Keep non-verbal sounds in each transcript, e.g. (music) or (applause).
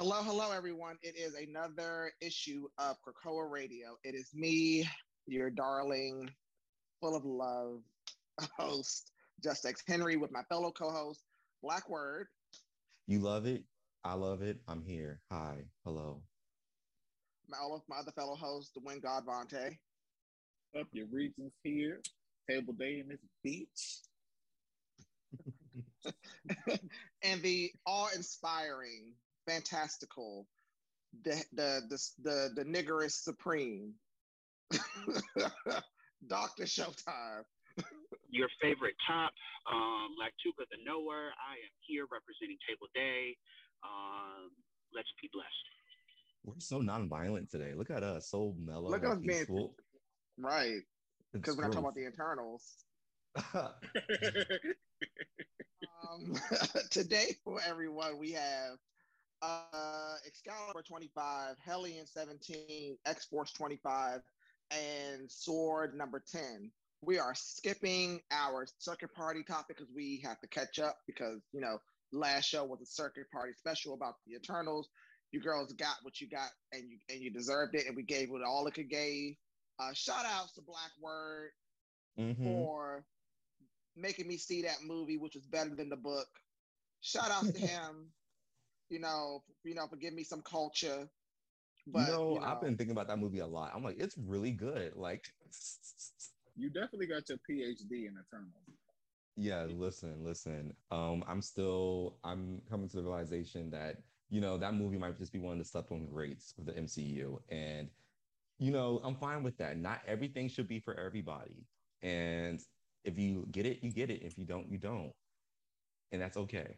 Hello, hello, everyone. It is another issue of Krakoa Radio. It is me, your darling, full of love host, Just X Henry, with my fellow co host, Black Word. You love it. I love it. I'm here. Hi. Hello. My, all of my other fellow hosts, the Wind God Vontae. Up your regions here. Table day in this beach. (laughs) and the awe-inspiring, fantastical, the the the the, the niggerist supreme, (laughs) Doctor Showtime. Your favorite top, um, Lactuca the Nowhere. I am here representing Table Day. Um, let's be blessed. We're so non-violent today. Look at us, so mellow. Look at us being right. Because we're not talking about the internals. (laughs) um, (laughs) today for everyone, we have uh, Excalibur 25, Hellion 17, X Force 25, and Sword number 10. We are skipping our circuit party topic because we have to catch up because, you know, last show was a circuit party special about the Eternals. You girls got what you got and you and you deserved it, and we gave it all it could give. Uh, shout outs to Black Word mm-hmm. for making me see that movie, which was better than the book. Shout out to (laughs) him, you know, you know, for giving me some culture. But you know, you know, I've been thinking about that movie a lot. I'm like, it's really good. Like, you definitely got your PhD in Eternals. Yeah, listen, listen. Um, I'm still I'm coming to the realization that you know that movie might just be one of the slept on greats of the MCU, and you know I'm fine with that. Not everything should be for everybody, and if you get it, you get it. If you don't, you don't. And that's okay.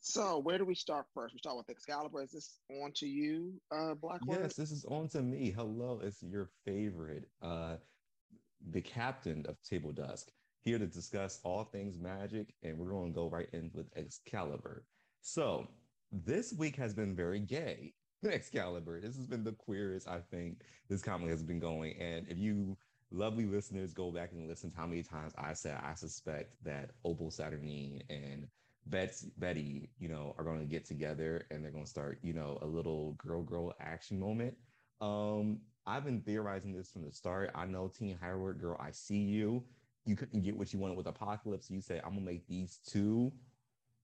So where do we start first? We start with Excalibur. Is this on to you, uh Blackwood? Yes, this is on to me. Hello, it's your favorite, uh, the captain of Table Dusk, here to discuss all things magic, and we're going to go right in with Excalibur. So this week has been very gay. (laughs) Excalibur. This has been the queerest I think this comic has been going. And if you lovely listeners go back and listen to how many times I said I suspect that Opal Saturnine and Betsy, Betty, you know, are going to get together and they're going to start, you know, a little girl girl action moment. Um, I've been theorizing this from the start. I know Tini Howard, girl, I see you. You couldn't get what you wanted with Apocalypse. You say, I'm gonna make these two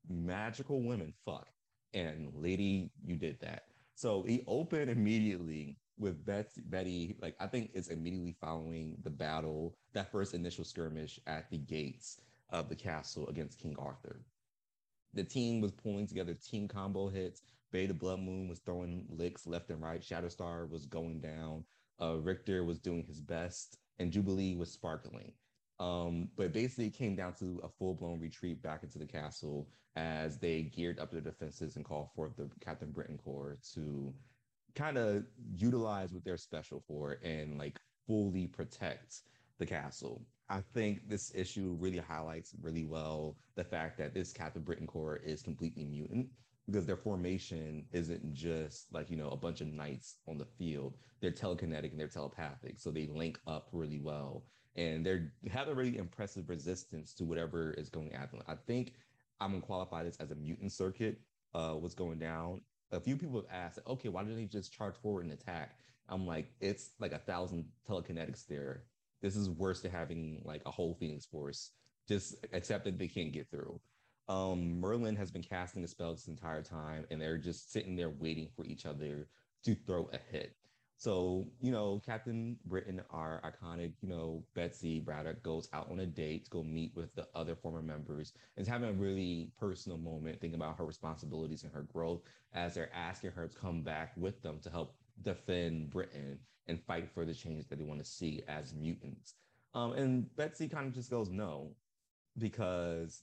magical women fuck. And lady, you did that. So he opened immediately with Beth, Betty, like I think it's immediately following the battle, that first initial skirmish at the gates of the castle against King Arthur. The team was pulling together team combo hits. Bei the Blood Moon was throwing licks left and right. Shatterstar was going down. Uh, Rictor was doing his best, and Jubilee was sparkling. Um, but basically, it came down to a full blown retreat back into the castle as they geared up their defenses and called forth the Captain Britain Corps to kind of utilize what they're special for and like fully protect the castle. I think this issue really highlights really well the fact that this Captain Britain Corps is completely mutant because their formation isn't just like you know a bunch of knights on the field they're telekinetic and they're telepathic so they link up really well and they have a really impressive resistance to whatever is going at them i think i'm gonna qualify this as a mutant circuit uh what's going down a few people have asked, okay, why didn't they just charge forward and attack? I'm like, it's like a thousand telekinetics there. This is worse than having like a whole Phoenix Force. Just accept that they can't get through. Um, Merlin has been casting the spell this entire time, and they're just sitting there waiting for each other to throw a hit. So, you know, Captain Britain, our iconic, you know, Betsy Braddock goes out on a date to go meet with the other former members and is having a really personal moment thinking about her responsibilities and her growth as they're asking her to come back with them to help defend Britain and fight for the change that they want to see as mutants. Um, and Betsy kind of just goes, no, because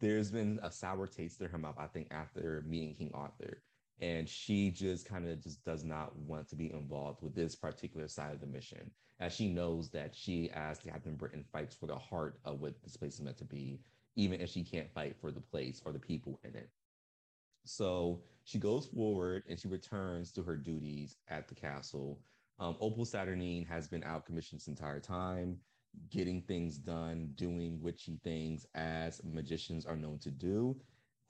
there's been a sour taste in her mouth, I think, after meeting King Arthur and she just kind of just does not want to be involved with this particular side of the mission as she knows that she as captain britain fights for the heart of what this place is meant to be even if she can't fight for the place or the people in it so she goes forward and she returns to her duties at the castle um, opal saturnine has been out commissioned this entire time getting things done doing witchy things as magicians are known to do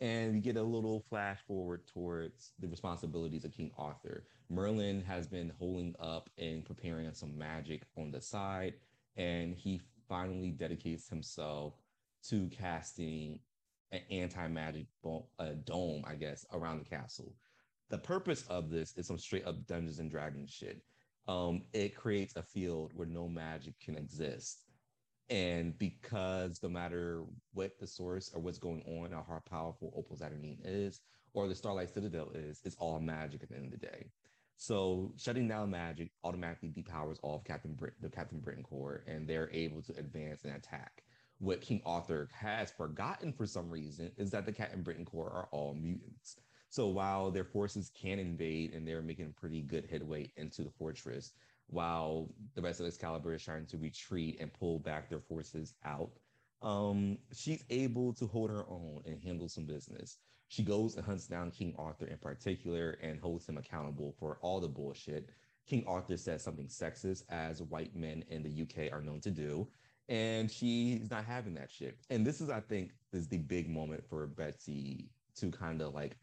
And we get a little flash forward towards the responsibilities of King Arthur. Merlin has been holding up and preparing some magic on the side, and he finally dedicates himself to casting an anti-magic bo- dome, I guess, around the castle. The purpose of this is some straight up Dungeons and Dragons shit. Um, it creates a field where no magic can exist. And because no matter what the source or what's going on or how powerful Opal Saturnine is, or the Starlight Citadel is, it's all magic at the end of the day. So shutting down magic automatically depowers all of Captain Brit- the Captain Britain Corps, and they're able to advance and attack. What King Arthur has forgotten for some reason is that the Captain Britain Corps are all mutants. So while their forces can invade and they're making pretty good headway into the fortress, while the rest of Excalibur is trying to retreat and pull back their forces out, um, she's able to hold her own and handle some business. She goes and hunts down King Arthur in particular and holds him accountable for all the bullshit. King Arthur says something sexist, as white men in the UK are known to do, and she's not having that shit. And this is, I think, is the big moment for Betsy to kind of like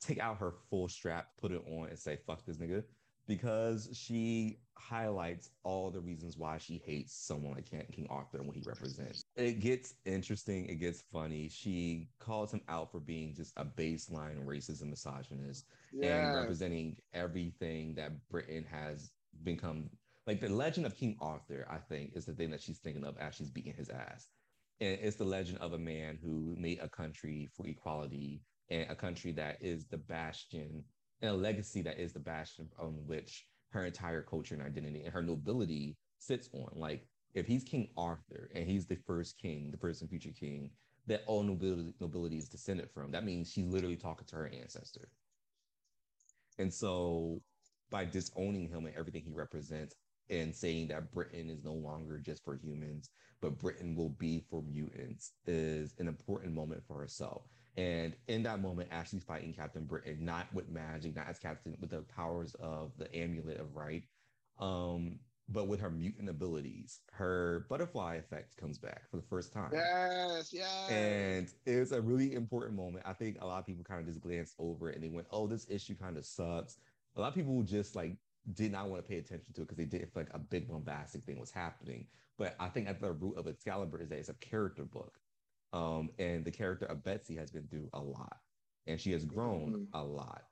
take out her full strap, put it on, and say, fuck this nigga. Because she highlights all the reasons why she hates someone like King Arthur and what he represents. It gets interesting, it gets funny. She calls him out for being just a baseline racist and misogynist Yeah. and representing everything that Britain has become. Like the legend of King Arthur, I think, is the thing that she's thinking of as she's beating his ass. And it's the legend of a man who made a country for equality and a country that is the bastion and a legacy that is the bastion on which her entire culture and identity and her nobility sits on. Like if he's King Arthur and he's the first king, the first and future king that all nobility, nobility is descended from, that means she's literally talking to her ancestor. And so by disowning him and everything he represents and saying that Britain is no longer just for humans, but Britain will be for mutants is an important moment for herself. And in that moment, Ashley's fighting Captain Britain, not with magic, not as Captain, with the powers of the amulet of right, um, but with her mutant abilities. Her butterfly effect comes back for the first time. Yes, yes. And it's a really important moment. I think a lot of people kind of just glanced over it and they went, oh, this issue kind of sucks. A lot of people just like did not want to pay attention to it because they didn't feel like a big bombastic thing was happening. But I think at the root of Excalibur is that it's a character book. Um, and the character of Betsy has been through a lot and she has grown Mhm. a lot.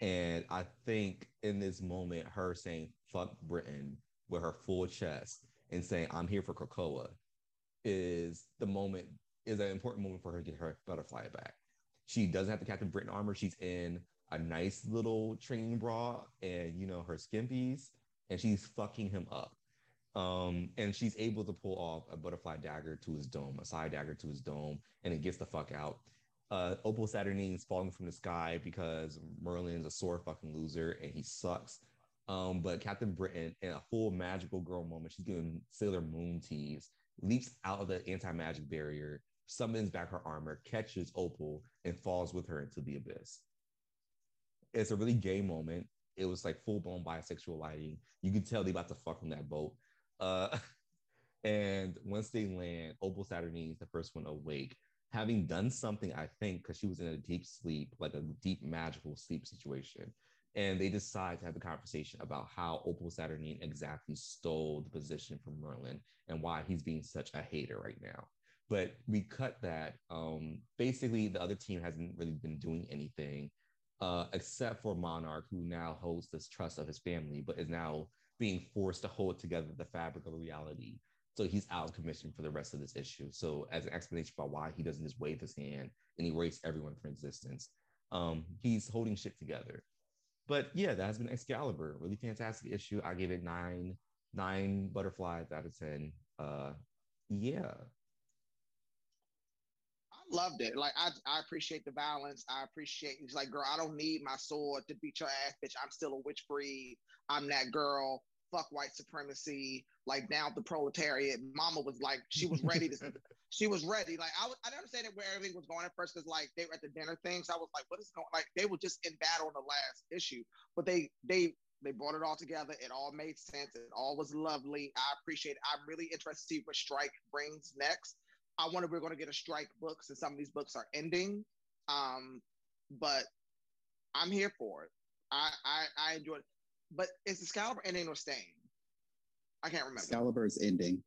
And I think in this moment, her saying fuck Britain with her full chest and saying, I'm here for Krakoa is the moment, is an important moment for her to get her butterfly back. She doesn't have the Captain Britain armor. She's in a nice little training bra and, you know, her skimpies, and she's fucking him up. Um, and she's able to pull off a butterfly dagger to his dome, a side dagger to his dome, and it gets the fuck out. Uh, Opal Saturnine is falling from the sky because Merlin's a sore fucking loser and he sucks. Um, but Captain Britain, in a full magical girl moment, she's giving Sailor Moon tease, leaps out of the anti magic barrier, summons back her armor, catches Opal, and falls with her into the abyss. It's a really gay moment. It was like full blown bisexual lighting. You could tell they about to fuck on that boat. Uh, (laughs) and once they land, Opal Saturnine is the first one awake, having done something, I think, because she was in a deep sleep, like a deep magical sleep situation. And they decide to have a conversation about how Opal Saturnine exactly stole the position from Merlin and why he's being such a hater right now. But we cut that. Um, basically, the other team hasn't really been doing anything uh, except for Monarch, who now holds this trust of his family, but is now being forced to hold together the fabric of reality. So he's out of commission for the rest of this issue. So, as an explanation about why he doesn't just wave his hand and erase everyone from existence, um, he's holding shit together. But yeah, that has been Excalibur. Really fantastic issue. I gave it nine nine butterflies out of ten. Uh, yeah, loved it. Like I, I appreciate the violence. I appreciate it's like, girl, I don't need my sword to beat your ass, bitch. I'm still a witch breed. I'm that girl. Fuck white supremacy. Like now the proletariat. Mama was like, she was ready to. (laughs) she was ready. Like I, was, I didn't understand where everything was going at first because like they were at the dinner things. I was like, what is going? Like they were just in battle in the last issue, but they they they brought it all together. It all made sense. It all was lovely. I appreciate it. I'm really interested to see what Strike brings next. I wonder if we're going to get a strike book since some of these books are ending. Um, but I'm here for it. I I, I enjoy it. But is Excalibur ending or staying? I can't remember. Excalibur is ending.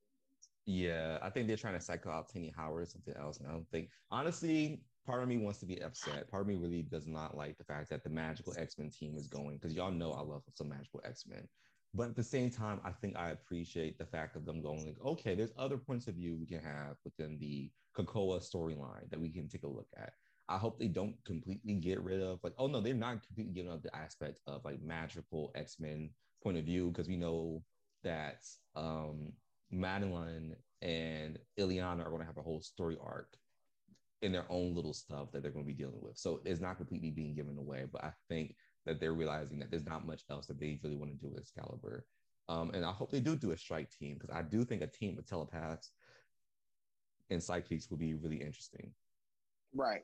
Yeah, I think they're trying to cycle out Tini Howard or something else. And I don't think, honestly, part of me wants to be upset. Part of me really does not like the fact that the Magical X Men team is going because y'all know I love some Magical X Men. But at the same time, I think I appreciate the fact of them going like, okay, there's other points of view we can have within the Krakoa storyline that we can take a look at. I hope they don't completely get rid of like, oh no, they're not completely giving up the aspect of like magical X Men point of view because we know that um Madeline and Illyana are going to have a whole story arc in their own little stuff that they're going to be dealing with. So it's not completely being given away, but I think that they're realizing that there's not much else that they really want to do with Excalibur. Um, and I hope they do do a strike team because I do think a team of telepaths and psychics would be really interesting. Right.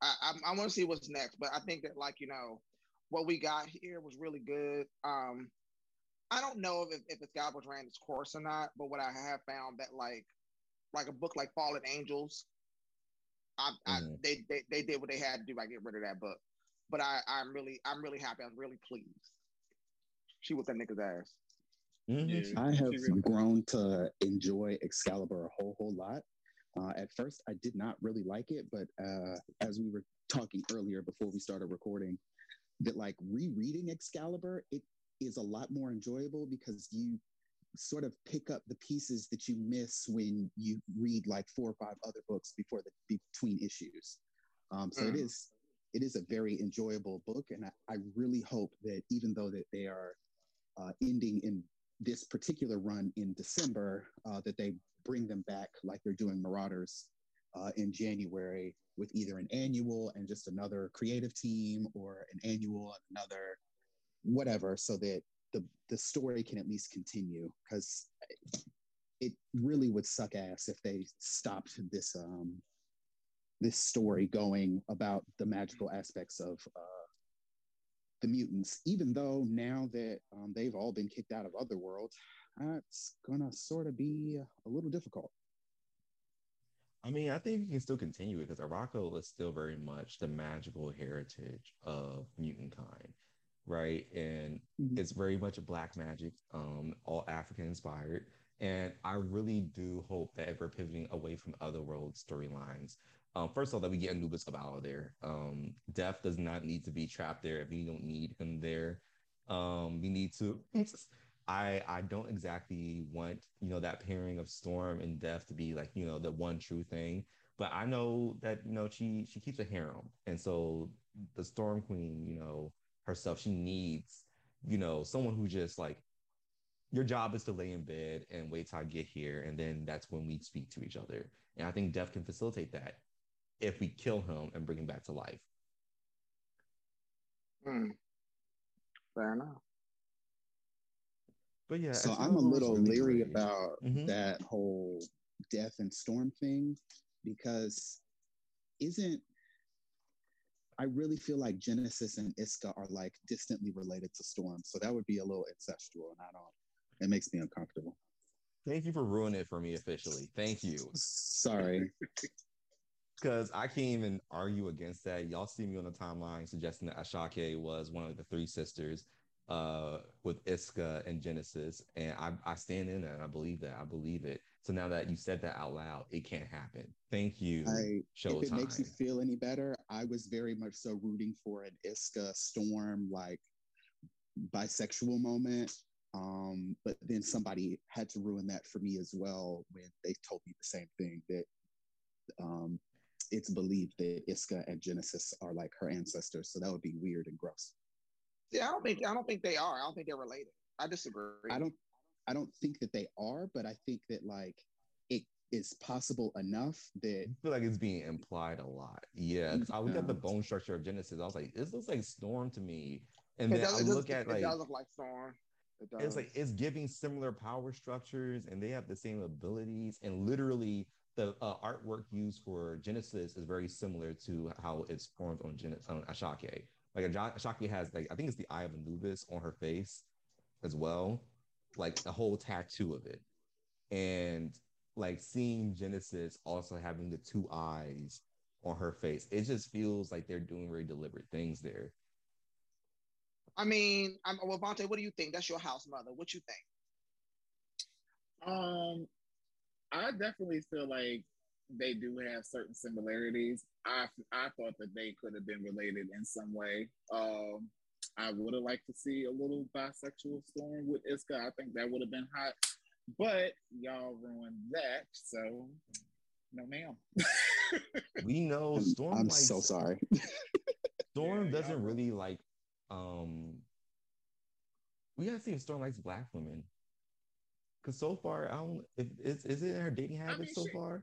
I, I, I want to see what's next, but I think that like you know what we got here was really good. Um, I don't know if, if Excalibur ran its course or not, but what I have found that like like a book like Fallen Angels, I, mm-hmm. I they, they they did what they had to do by getting rid of that book. But I I'm really I'm really happy. I'm really pleased. She was that nigga's ass. Mm-hmm. I have grown to enjoy Excalibur a whole whole lot. Uh, at first, I did not really like it, but uh, as we were talking earlier before we started recording, that like rereading Excalibur, it is a lot more enjoyable because you sort of pick up the pieces that you miss when you read like four or five other books before the between issues. Um, so mm. it is it is a very enjoyable book, and I, I really hope that even though that they are uh, ending in this particular run in December, uh, that they bring them back like they're doing Marauders uh, in January with either an annual and just another creative team or an annual and another whatever so that the the story can at least continue because it really would suck ass if they stopped this um this story going about the magical aspects of uh, the mutants even though now that um, they've all been kicked out of otherworld that's gonna sort of be a little difficult I mean, I think you can still continue it because Arakko is still very much the magical heritage of mutant kind right? And mm-hmm. it's very much a black magic, um, all African inspired. And I really do hope that if we're pivoting away from otherworld storylines, um, first of all, that we get Anubis up out of there. Um, Death does not need to be trapped there if we don't need him there. Um, we need to. (laughs) I I don't exactly want you know that pairing of Storm and Death to be like you know the one true thing, but I know that you know she she keeps a harem, and so the Storm Queen, you know, herself. She needs, you know, someone who just like your job is to lay in bed and wait till I get here, and then that's when we speak to each other. And I think Death can facilitate that if we kill him and bring him back to life. Hmm. Fair enough. But yeah, so I'm a little really leery great. about mm-hmm. that whole death and storm thing because isn't I really feel like Genesis and Isca are like distantly related to Storm. So that would be a little incestual, and I don't. It makes me uncomfortable. Thank you for ruining it for me officially. Thank you. Sorry. (laughs) Because I can't even argue against that. Y'all see me on the timeline suggesting that Ashake was one of the three sisters uh, with Isca and Genesis, and I, I stand in that. And I believe that. I believe it. So now that you said that out loud, it can't happen. Thank you. I, Showtime. If it makes you feel any better, I was very much so rooting for an Isca Storm like bisexual moment. Um, but then somebody had to ruin that for me as well when they told me the same thing that um, it's believed that Isca and Genesis are like her ancestors. So that would be weird and gross. Yeah, I don't think I don't think they are. I don't think they're related. I disagree. I don't I don't think that they are, but I think that like it is possible enough that I feel like it's being implied a lot. Yeah, because I look at the bone structure of Genesis, I was like, this looks like Storm to me, and it then does, I look at it like it does look like Storm. It it's like it's giving similar power structures, and they have the same abilities, and literally the uh, artwork used for Genesis is very similar to how it's formed on, Gen- on Ashake. Like Ashake has like I think it's the eye of Anubis on her face as well like a whole tattoo of it. And like seeing Genesis also having the two eyes on her face. It just feels like they're doing very deliberate things there. I mean, I'm well, Vontae, what do you think? That's your house mother. What you think? Um, I definitely feel like they do have certain similarities. I I thought that they could have been related in some way. Um, I would have liked to see a little bisexual storm with Isca. I think that would have been hot, but y'all ruined that. So, no, ma'am. (laughs) we know Storm. I'm likes, so sorry. (laughs) Storm yeah, doesn't really like. Um, we gotta see if Storm likes black women. Cause so far, I don't. If is is it her dating habits I mean, so she, far?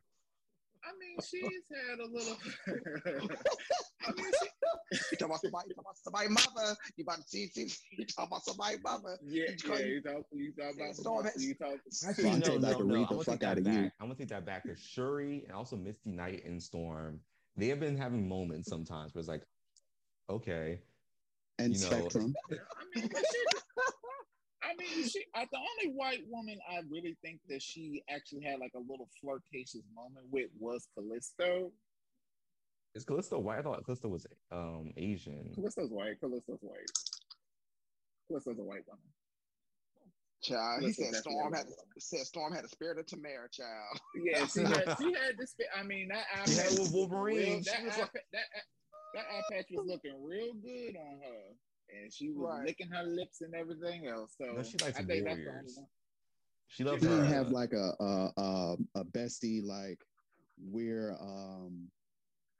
I mean, she's had a little. (laughs) I mean, she, you talking about somebody, you talking about somebody mother. You about to see, see you talking about somebody mother. Yeah, you, yeah, you talk, you talk about Storm. You talk. Actually, no, no, no, no. I'm gonna take that back. I'm gonna take that back. Cause Shuri and also Misty Knight and Storm, they have been having moments sometimes where it's like, okay, and you know, Spectrum. I mean, I mean, she. I, the only white woman I really think that she actually had like a little flirtatious moment with was Callisto. Is Callisto white? I thought Callisto was um Asian. Callisto's white. Callisto's white. Callisto's a white woman. Child, he said Storm had said Storm had a spirit of Tamara, child. Yeah, (laughs) she had she had this. I mean, that eye patch was Wolverine. that, eye, like, that, that eye patch was looking real good on her and she was right. licking her lips and everything else. So no, she likes I think warriors. that's the one. She loves. She have like a a, a a bestie like we're um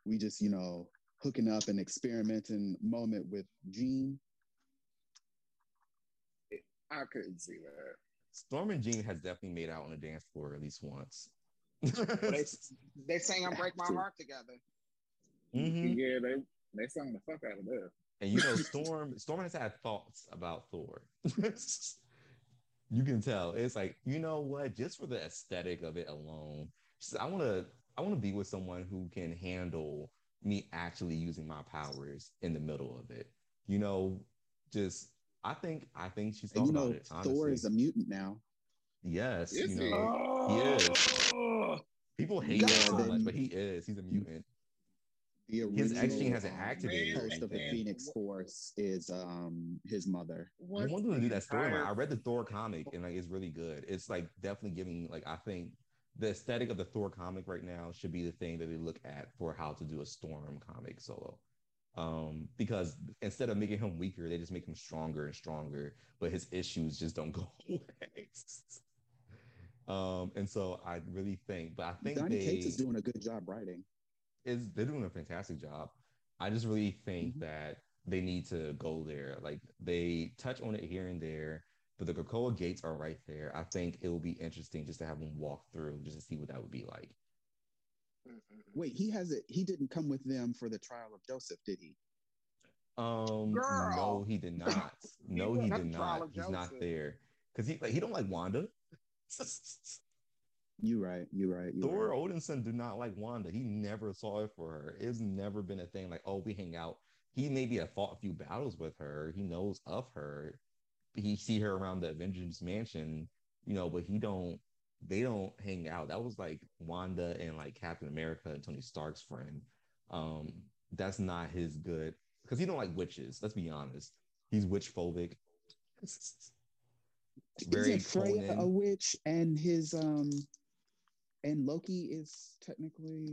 we just you know hooking up and experimenting moment with Jean. I couldn't see that. Storm and Jean has definitely made out on the dance floor at least once. they, (laughs) they sang "I Break My Heart" together. Mm-hmm. Yeah, they they sang the fuck out of that. And you know, Storm Storm has had thoughts about Thor. (laughs) you can tell. It's like, you know what? Just for the aesthetic of it alone, I want to I want to be with someone who can handle me actually using my powers in the middle of it. You know, just I think I think she's thought you know, about it. Honestly. Thor is a mutant now. Yes, is you know, he? he is. Oh! People hate him so much, but he is. He's a mutant. The his X gene hasn't activated. Host of the Phoenix Force is um his mother. I wanted to do that storyline. I read the Thor comic and like it's really good. It's like definitely giving like I think the aesthetic of the Thor comic right now should be the thing that they look at for how to do a Storm comic solo. Um, because instead of making him weaker, they just make him stronger and stronger, but his issues just don't (laughs) go away. um, and so I really think, but I think Donny they, Cates is doing a good job writing is they're doing a fantastic job. I just really think mm-hmm. that they need to go there. Like they touch on it here and there, but the Krakoa gates are right there. I think it will be interesting just to have them walk through just to see what that would be like. Wait, he has it. He didn't come with them for the trial of Joseph, did he? Um, Girl. no, he did not. (laughs) No, he did not. He's Joseph. not there because he like he don't like Wanda. (laughs) You right. You right. You Thor right. Odinson did not like Wanda. He never saw it for her. It's never been a thing like, oh, we hang out. He maybe have fought a few battles with her. He knows of her. He see her around the Avengers mansion, you know, but he don't. They don't hang out. That was like Wanda and like Captain America and Tony Stark's friend. Um, that's not his good because he don't like witches. Let's be honest. He's witch phobic. Very Isn't Freya a witch and his um and Loki is technically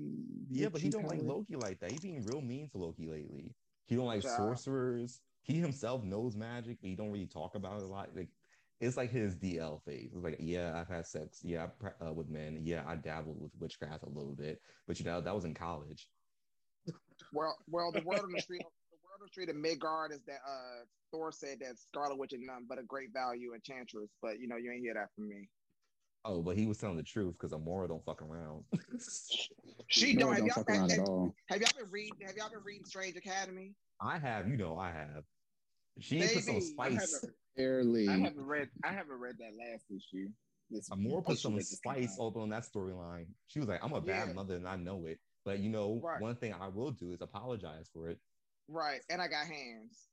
yeah, but he don't like Loki like that. He's being real mean to Loki lately. He don't like yeah. sorcerers. He himself knows magic, but he don't really talk about it a lot. Like it's like his DL phase. It's like, yeah, I've had sex, yeah, uh, with men, yeah, I dabbled with witchcraft a little bit, but you know that was in college. Well, well, the word on the street, the word on the street of Midgard is that uh, Thor said that Scarlet Witch is none but a great value enchantress, but you know you ain't hear that from me. Oh, but he was telling the truth because Amora don't fuck around. (laughs) she don't. Have, don't y'all, have, have, have, y'all been reading? Have y'all been reading Strange Academy? I have. You know, I have. She Baby, put some spice. Barely. I haven't read. I haven't read that last issue. This Amora put some spice over on that storyline. She was like, "I'm a bad yeah. mother and I know it." But you know, right. one thing I will do is apologize for it. Right, and I got hands.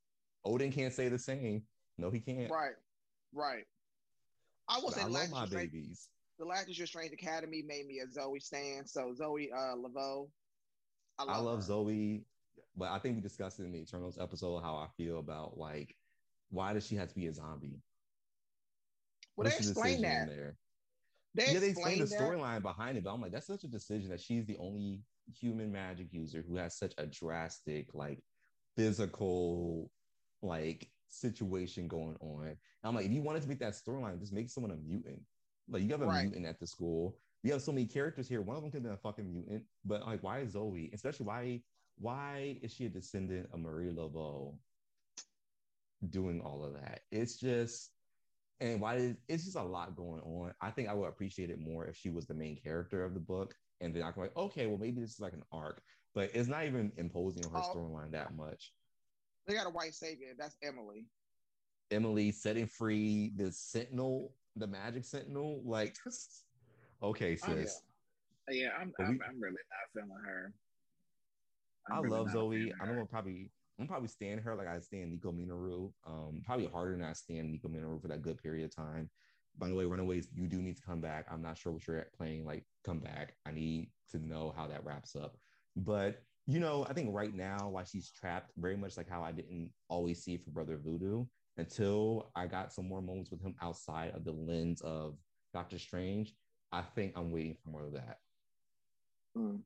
Odin can't say the same. No, he can't. Right, right. I will say I love my babies. The last Your Strange Academy made me a Zoe stand. So Zoe uh Laveau, I love, I love Zoe, but I think we discussed it in the Eternals episode how I feel about like why does she have to be a zombie? Well, What's they explain that. There? They yeah, they explain the storyline behind it, but I'm like, that's such a decision that she's the only human magic user who has such a drastic, like, physical, like, situation going on. And I'm like, if you wanted to make that storyline, just make someone a mutant. Like, you have a right. mutant at the school. You have so many characters here. One of them could be a fucking mutant, but like, why is Zoe? Especially why why is she a descendant of Marie Laveau doing all of that? It's just and why is it's just a lot going on. I think I would appreciate it more if she was the main character of the book, and then I can like, okay, well maybe this is like an arc, but it's not even imposing on her oh, storyline that much. They got a white savior. That's Emily. Emily setting free the Sentinel, the Magic Sentinel. Like, (laughs) okay, sis. Oh, yeah. yeah, I'm, I'm, I'm really not feeling her. I'm i really love Zoe. I know probably I'm probably staying her like I stand Nico Minoru. Um, probably harder than I stand Nico Minoru for that good period of time. By the way, Runaways, you do need to come back. I'm not sure what you're playing. Like, come back. I need to know how that wraps up. But you know, I think right now, why she's trapped, very much like how I didn't always see for Brother Voodoo until I got some more moments with him outside of the lens of Doctor Strange. I think I'm waiting for more of that. Mm.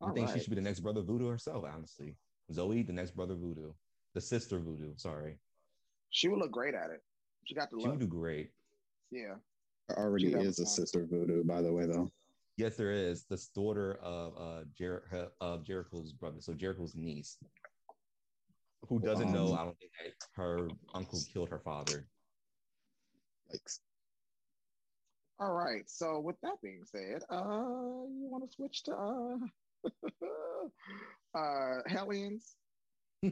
I think right. she should be the next Brother Voodoo herself, honestly. Zoe, the next brother Voodoo, the sister Voodoo. Sorry. She would look great at it. She got the. She would do great. Yeah. There already is a sister Voodoo, by the way, though. Yes, there is. The daughter of uh Jer- of Jericho's brother, so Jericho's niece, who doesn't um, know. I don't think that her uncle killed her father. Thanks. All right. So with that being said, uh, you want to switch to uh (laughs) uh, Hellions. (laughs)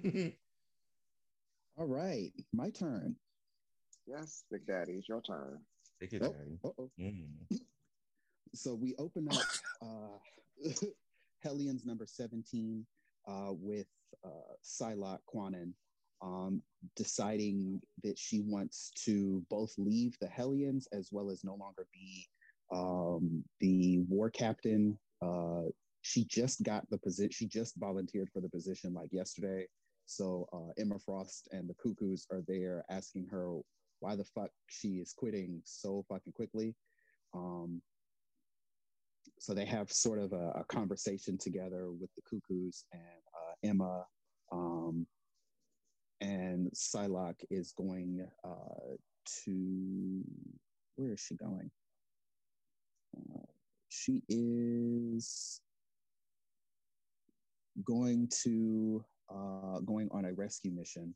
All right, my turn. Yes, Big Daddy, it's your turn. Take it, oh, Daddy. Mm. So we open up uh, (laughs) Hellions number 17 uh, with uh, Psylocke um, deciding that she wants to both leave the Hellions as well as no longer be um, the war captain uh, she just got the position. She just volunteered for the position like yesterday. So uh, Emma Frost and the Cuckoos are there asking her why the fuck she is quitting so fucking quickly. Um, so they have sort of a, a, conversation together with the Cuckoos and uh, Emma. Um, and Psylocke is going uh, to where is she going? Uh, she is going to uh, going on a rescue mission,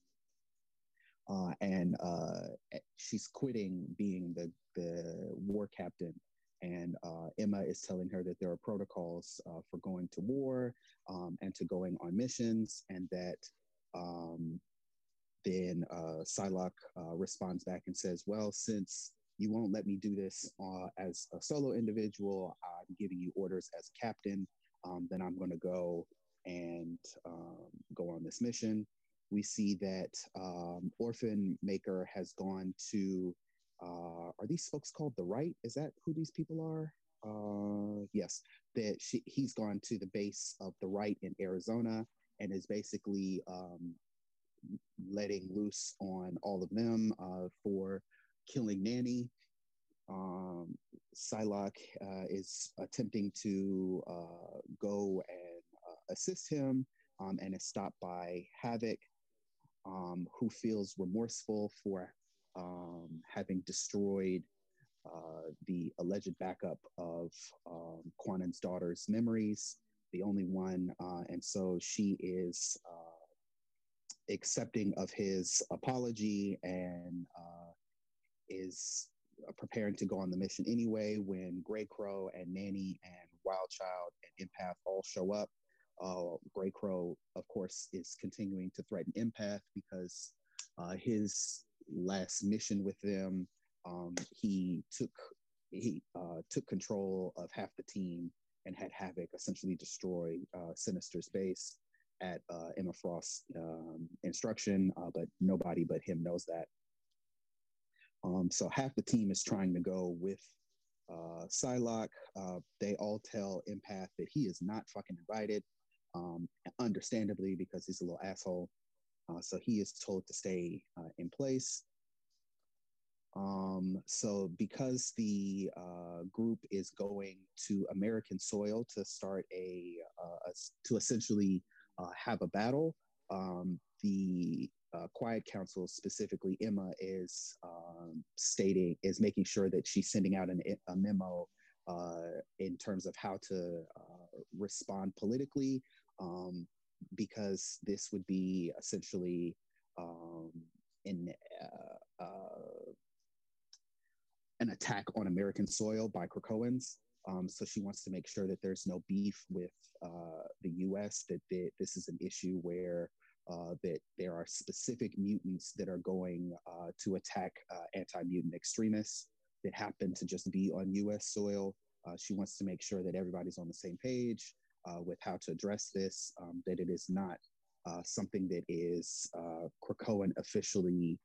uh, and uh, she's quitting being the the war captain. And uh, Emma is telling her that there are protocols uh, for going to war um, and to going on missions, and that um, then uh, Psylocke uh, responds back and says, "Well, since you won't let me do this uh, as a solo individual. I'm giving you orders as a captain. Um, then I'm going to go and um, go on this mission. We see that um, Orphan Maker has gone to, uh, are these folks called the Right? Is that who these people are? Uh, yes, that she, he's gone to the base of the Right in Arizona and is basically um, letting loose on all of them uh, for killing Nanny. Um, Psylocke uh, is attempting to uh, go and assist him um, and is stopped by Havoc, um, who feels remorseful for um, having destroyed uh, the alleged backup of um, daughter's memories, the only one. Uh, and so she is uh, accepting of his apology and uh, is preparing to go on the mission anyway when Grey Crow and Nanny and Wildchild and Empath all show up. Uh, Grey Crow, of course, is continuing to threaten Empath because uh, his last mission with them, um, he took he uh, took control of half the team and had Havoc essentially destroy uh, Sinister's base at uh, Emma Frost's um, instruction, uh, but nobody but him knows that. Um, so half the team is trying to go with uh, Psylocke. Uh, they all tell Empath that he is not fucking invited, um, understandably because he's a little asshole. Uh, so he is told to stay uh, in place. Um, so because the uh, group is going to American soil to start a, uh, a to essentially uh, have a battle, um, the uh, Quiet Council, specifically Emma, is um, stating is making sure that she's sending out an, a memo in terms of how to respond politically, um, because this would be essentially um, in an attack on American soil by Krakoans. Um, so she wants to make sure that there's no beef with uh, the U.S. That, that, this is an issue where uh, that there are specific mutants that are going uh, to attack uh, anti-mutant extremists that happen to just be on U.S. soil. Uh, she wants to make sure that everybody's on the same page uh, with how to address this. Um, that it is not something that is Krakoan officially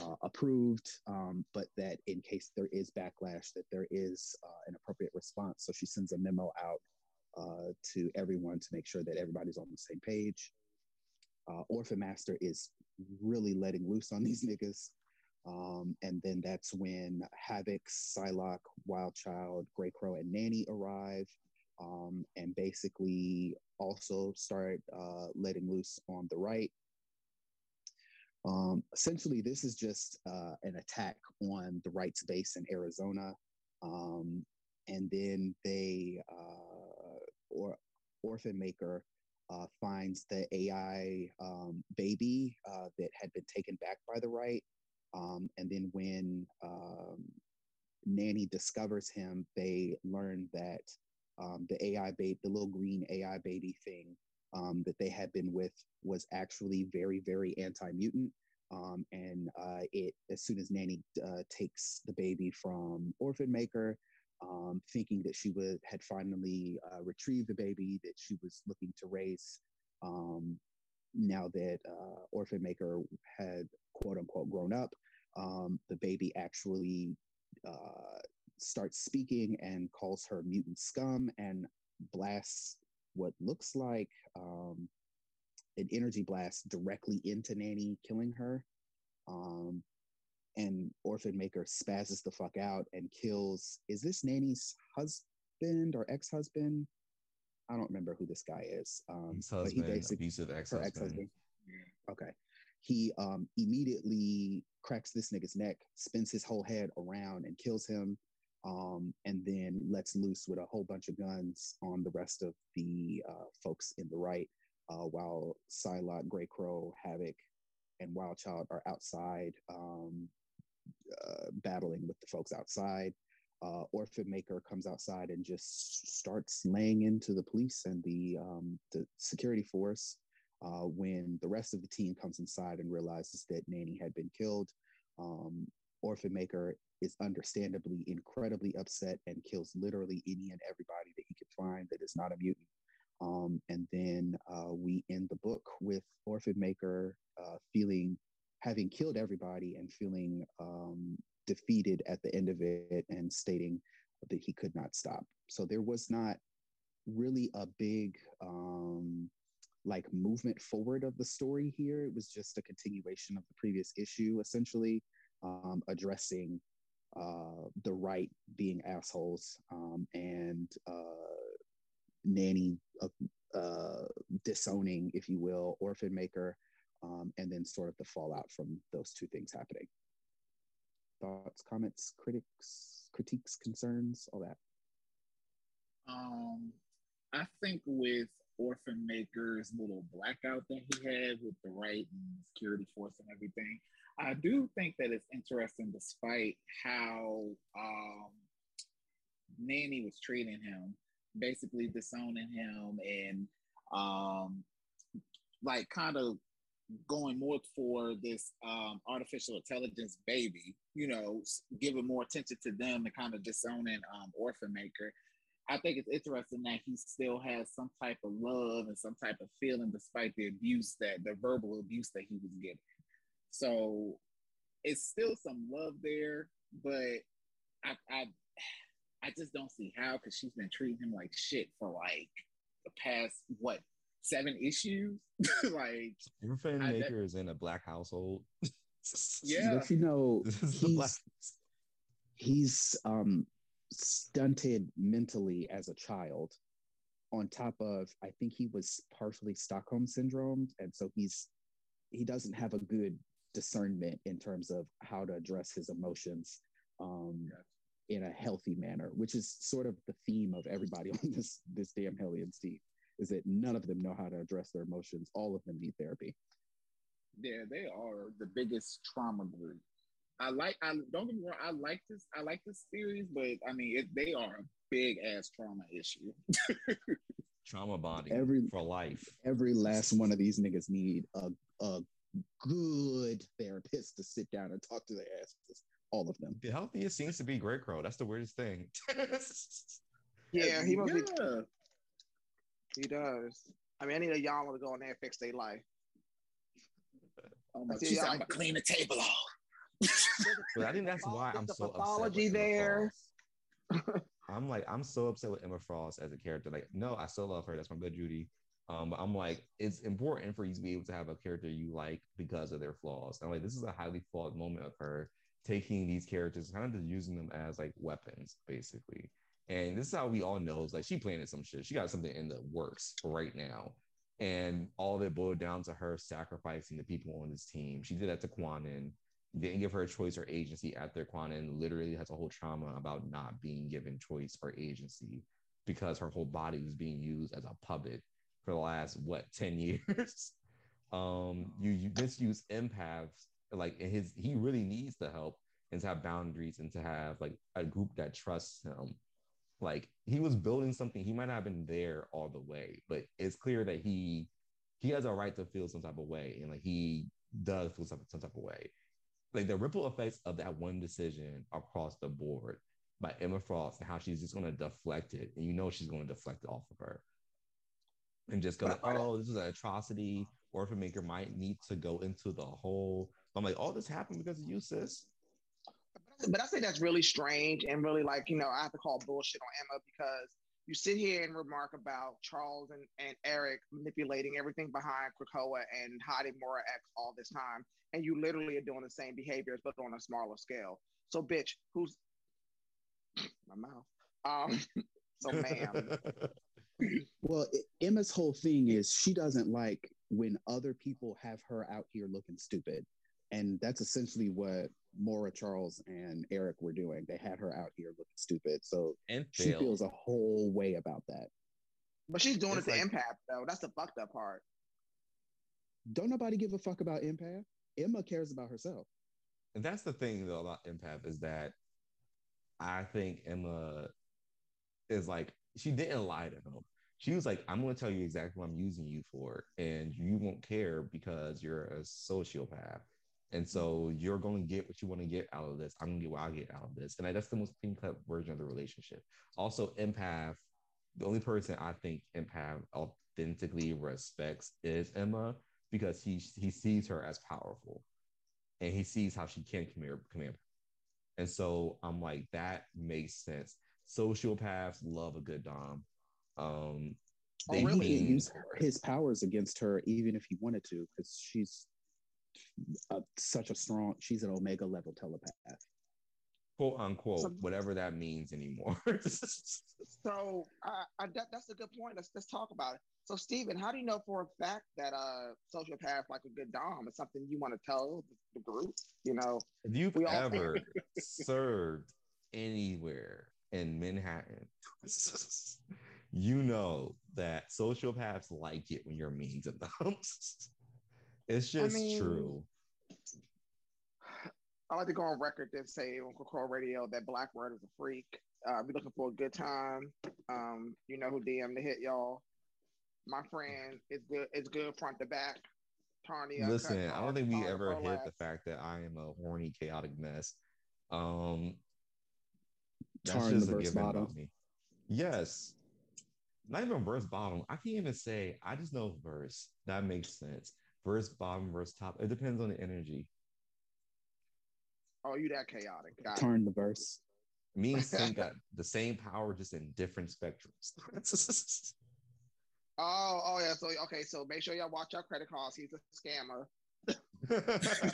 uh, approved, um, but that in case there is backlash, that there is uh, an appropriate response. So she sends a memo out uh, to everyone to make sure that everybody's on the same page. Uh, Orphan Master is really letting loose on (laughs) these niggas. Um, and then that's when Havoc, Psylocke, Wild Child, Grey Crow, and Nanny arrive um, and basically also start uh, letting loose on the right. Um, essentially, this is just uh, an attack on the rights base in Arizona. Um, and then they, uh, or Orphan Maker, uh, finds the AI um, baby uh, that had been taken back by the right. Um, and then when um, Nanny discovers him, they learn that um, the AI baby, the little green AI baby thing, um, that they had been with was actually very, very anti mutant. Um, and uh, it, as soon as Nanny uh, takes the baby from Orphan Maker, um, thinking that she would had finally uh, retrieved the baby that she was looking to raise, um, now that uh, Orphan Maker had quote unquote grown up, um, the baby actually uh, starts speaking and calls her mutant scum and blasts what looks like um, an energy blast directly into Nanny, killing her. Um, and Orphan Maker spazzes the fuck out and kills. Is this Nanny's husband or ex husband? I don't remember who this guy is. Um, but he basically, abusive ex-husband. ex-husband. Okay. He um, immediately cracks this nigga's neck, spins his whole head around, and kills him. Um, and then lets loose with a whole bunch of guns on the rest of the uh, folks in the right uh, while Psylocke, Grey Crow, Havoc, and Wild Child are outside um, uh, battling with the folks outside. Uh, Orphan Maker comes outside and just starts laying into the police and the um, the security force. Uh, when the rest of the team comes inside and realizes that Nanny had been killed, um, Orphan Maker is understandably incredibly upset and kills literally any and everybody that he can find that is not a mutant um, and then uh, we end the book with Orphan Maker uh, feeling, having killed everybody and feeling um, defeated at the end of it and stating that he could not stop. So there was not really a big um, like movement forward of the story here. It was just a continuation of the previous issue, essentially um, addressing uh, the right being assholes um, and uh, nanny uh, uh, disowning, if you will, orphan maker, um, and then sort of the fallout from those two things happening. Thoughts, comments, critics, critiques, concerns, all that. Um, I think with Orphan Maker's little blackout that he had with the right and security force and everything, I do think that it's interesting, despite how um, Nanny was treating him basically disowning him and um, like kind of going more for this um, artificial intelligence baby, you know, giving more attention to them and kind of disowning um, Orphan Maker. I think it's interesting that he still has some type of love and some type of feeling despite the abuse that the verbal abuse that he was getting. So it's still some love there, but I, I I just don't see how because she's been treating him like shit for like the past what seven issues. (laughs) like your Griffin Maker is in a black household. (laughs) yeah, but you know (laughs) he's, he's um stunted mentally as a child. On top of, I think he was partially Stockholm syndrome, and so he's he doesn't have a good discernment in terms of how to address his emotions um, in a healthy manner, which is sort of the theme of everybody (laughs) on this this damn Hellions team is that none of them know how to address their emotions. All of them need therapy. Yeah, they are the biggest trauma group. I like. I don't get me wrong. I like this. I like this series, but I mean, it, they are a big ass trauma issue. (laughs) trauma bonding every for life. Every last one of these niggas need a a good therapist to sit down and talk to their asses. All of them. The healthiest seems to be Grey Crow. That's the weirdest thing. (laughs) yeah, he must yeah. be he does. I mean, I need a y'all to go in there and fix their life. Oh my, she's I'm gonna clean the table off. but I think that's why I'm so pathology there. I'm like, I'm so upset with Emma Frost as a character. Like, no, I still love her. That's my good Judy. Um, but I'm like, it's important for you to be able to have a character you like because of their flaws. I'm like, this is a highly flawed moment of her taking these characters, kind of just using them as like weapons, basically. And this is how we all know is like she planted some shit. She got something in the works right now. And all of it boiled down to her sacrificing the people on this team. She did that to Kwannon, didn't give her a choice or agency after Kwannon literally has a whole trauma about not being given choice or agency because her whole body was being used as a puppet for the last what 10 years. (laughs) um, you, you misuse empaths like his he really needs the help and to have boundaries and to have like a group that trusts him like he was building something. He might not have been there all the way, but it's clear that he he has a right to feel some type of way, and like he does feel some, some type of way. Like the ripple effects of that one decision across the board by Emma Frost and how she's just going to deflect it, and you know she's going to deflect it off of her, and just go, oh, this is an atrocity. Orphan Maker might need to go into the hole. I'm like, all this happened because of you, sis but I say that's really strange and really like, you know, I have to call bullshit on Emma because you sit here and remark about Charles and, and Eric manipulating everything behind Krakoa and hiding Moira X all this time. And you literally are doing the same behaviors, but on a smaller scale. So, bitch, who's (coughs) my mouth? Um, (laughs) so, ma'am. (laughs) well, Emma's whole thing is she doesn't like when other people have her out here looking stupid. And that's essentially what Moira Charles and Eric were doing. They had her out here looking stupid. So and she feels a whole way about that. But she's doing it's it to like, empath though. That's the fucked up part. Don't nobody give a fuck about empath. Emma cares about herself. And that's the thing though about empath is that I think Emma is like she didn't lie to him. She was like, I'm gonna tell you exactly what I'm using you for, and you won't care because you're a sociopath. And so you're going to get what you want to get out of this. I'm going to get what I get out of this. And that's the most clean cut version of the relationship. Also, empath, the only person I think empath authentically respects is Emma because he he sees her as powerful and he sees how she can command command. And so I'm like, that makes sense. Sociopaths love a good dom. Um, they oh, really? use his powers against her, even if he wanted to, because she's a, such a strong. She's an omega level telepath, quote unquote, so, whatever that means anymore. (laughs) so uh, I, that, that's a good point. Let's let's talk about it. So, Stephen, how do you know for a fact that uh, sociopath like a good dom is something you want to tell the group? You know, if you've ever (laughs) served anywhere in Manhattan, you know that sociopaths like it when you're mean to them. (laughs) It's just I mean, true. I like to go on record and say on Coco Radio that Blackbird is a freak. Uh, be looking for a good time. Um, you know who DM to hit y'all. My friend is good. It's good front to back. Tarnia. Listen, I don't think we ever hit the fact that I am a horny, chaotic mess. Um, that's Tarn just a given bottom. about me. Yes, not even verse bottom. I can't even say. I just know verse. That makes sense verse bottom, verse top. It depends on the energy. Oh, you that chaotic. Got Turn it. the verse. Me and (laughs) Sin got the same power, just in different spectrums. (laughs) oh, oh yeah. So okay, so make sure y'all watch our credit cards. He's a scammer. (laughs)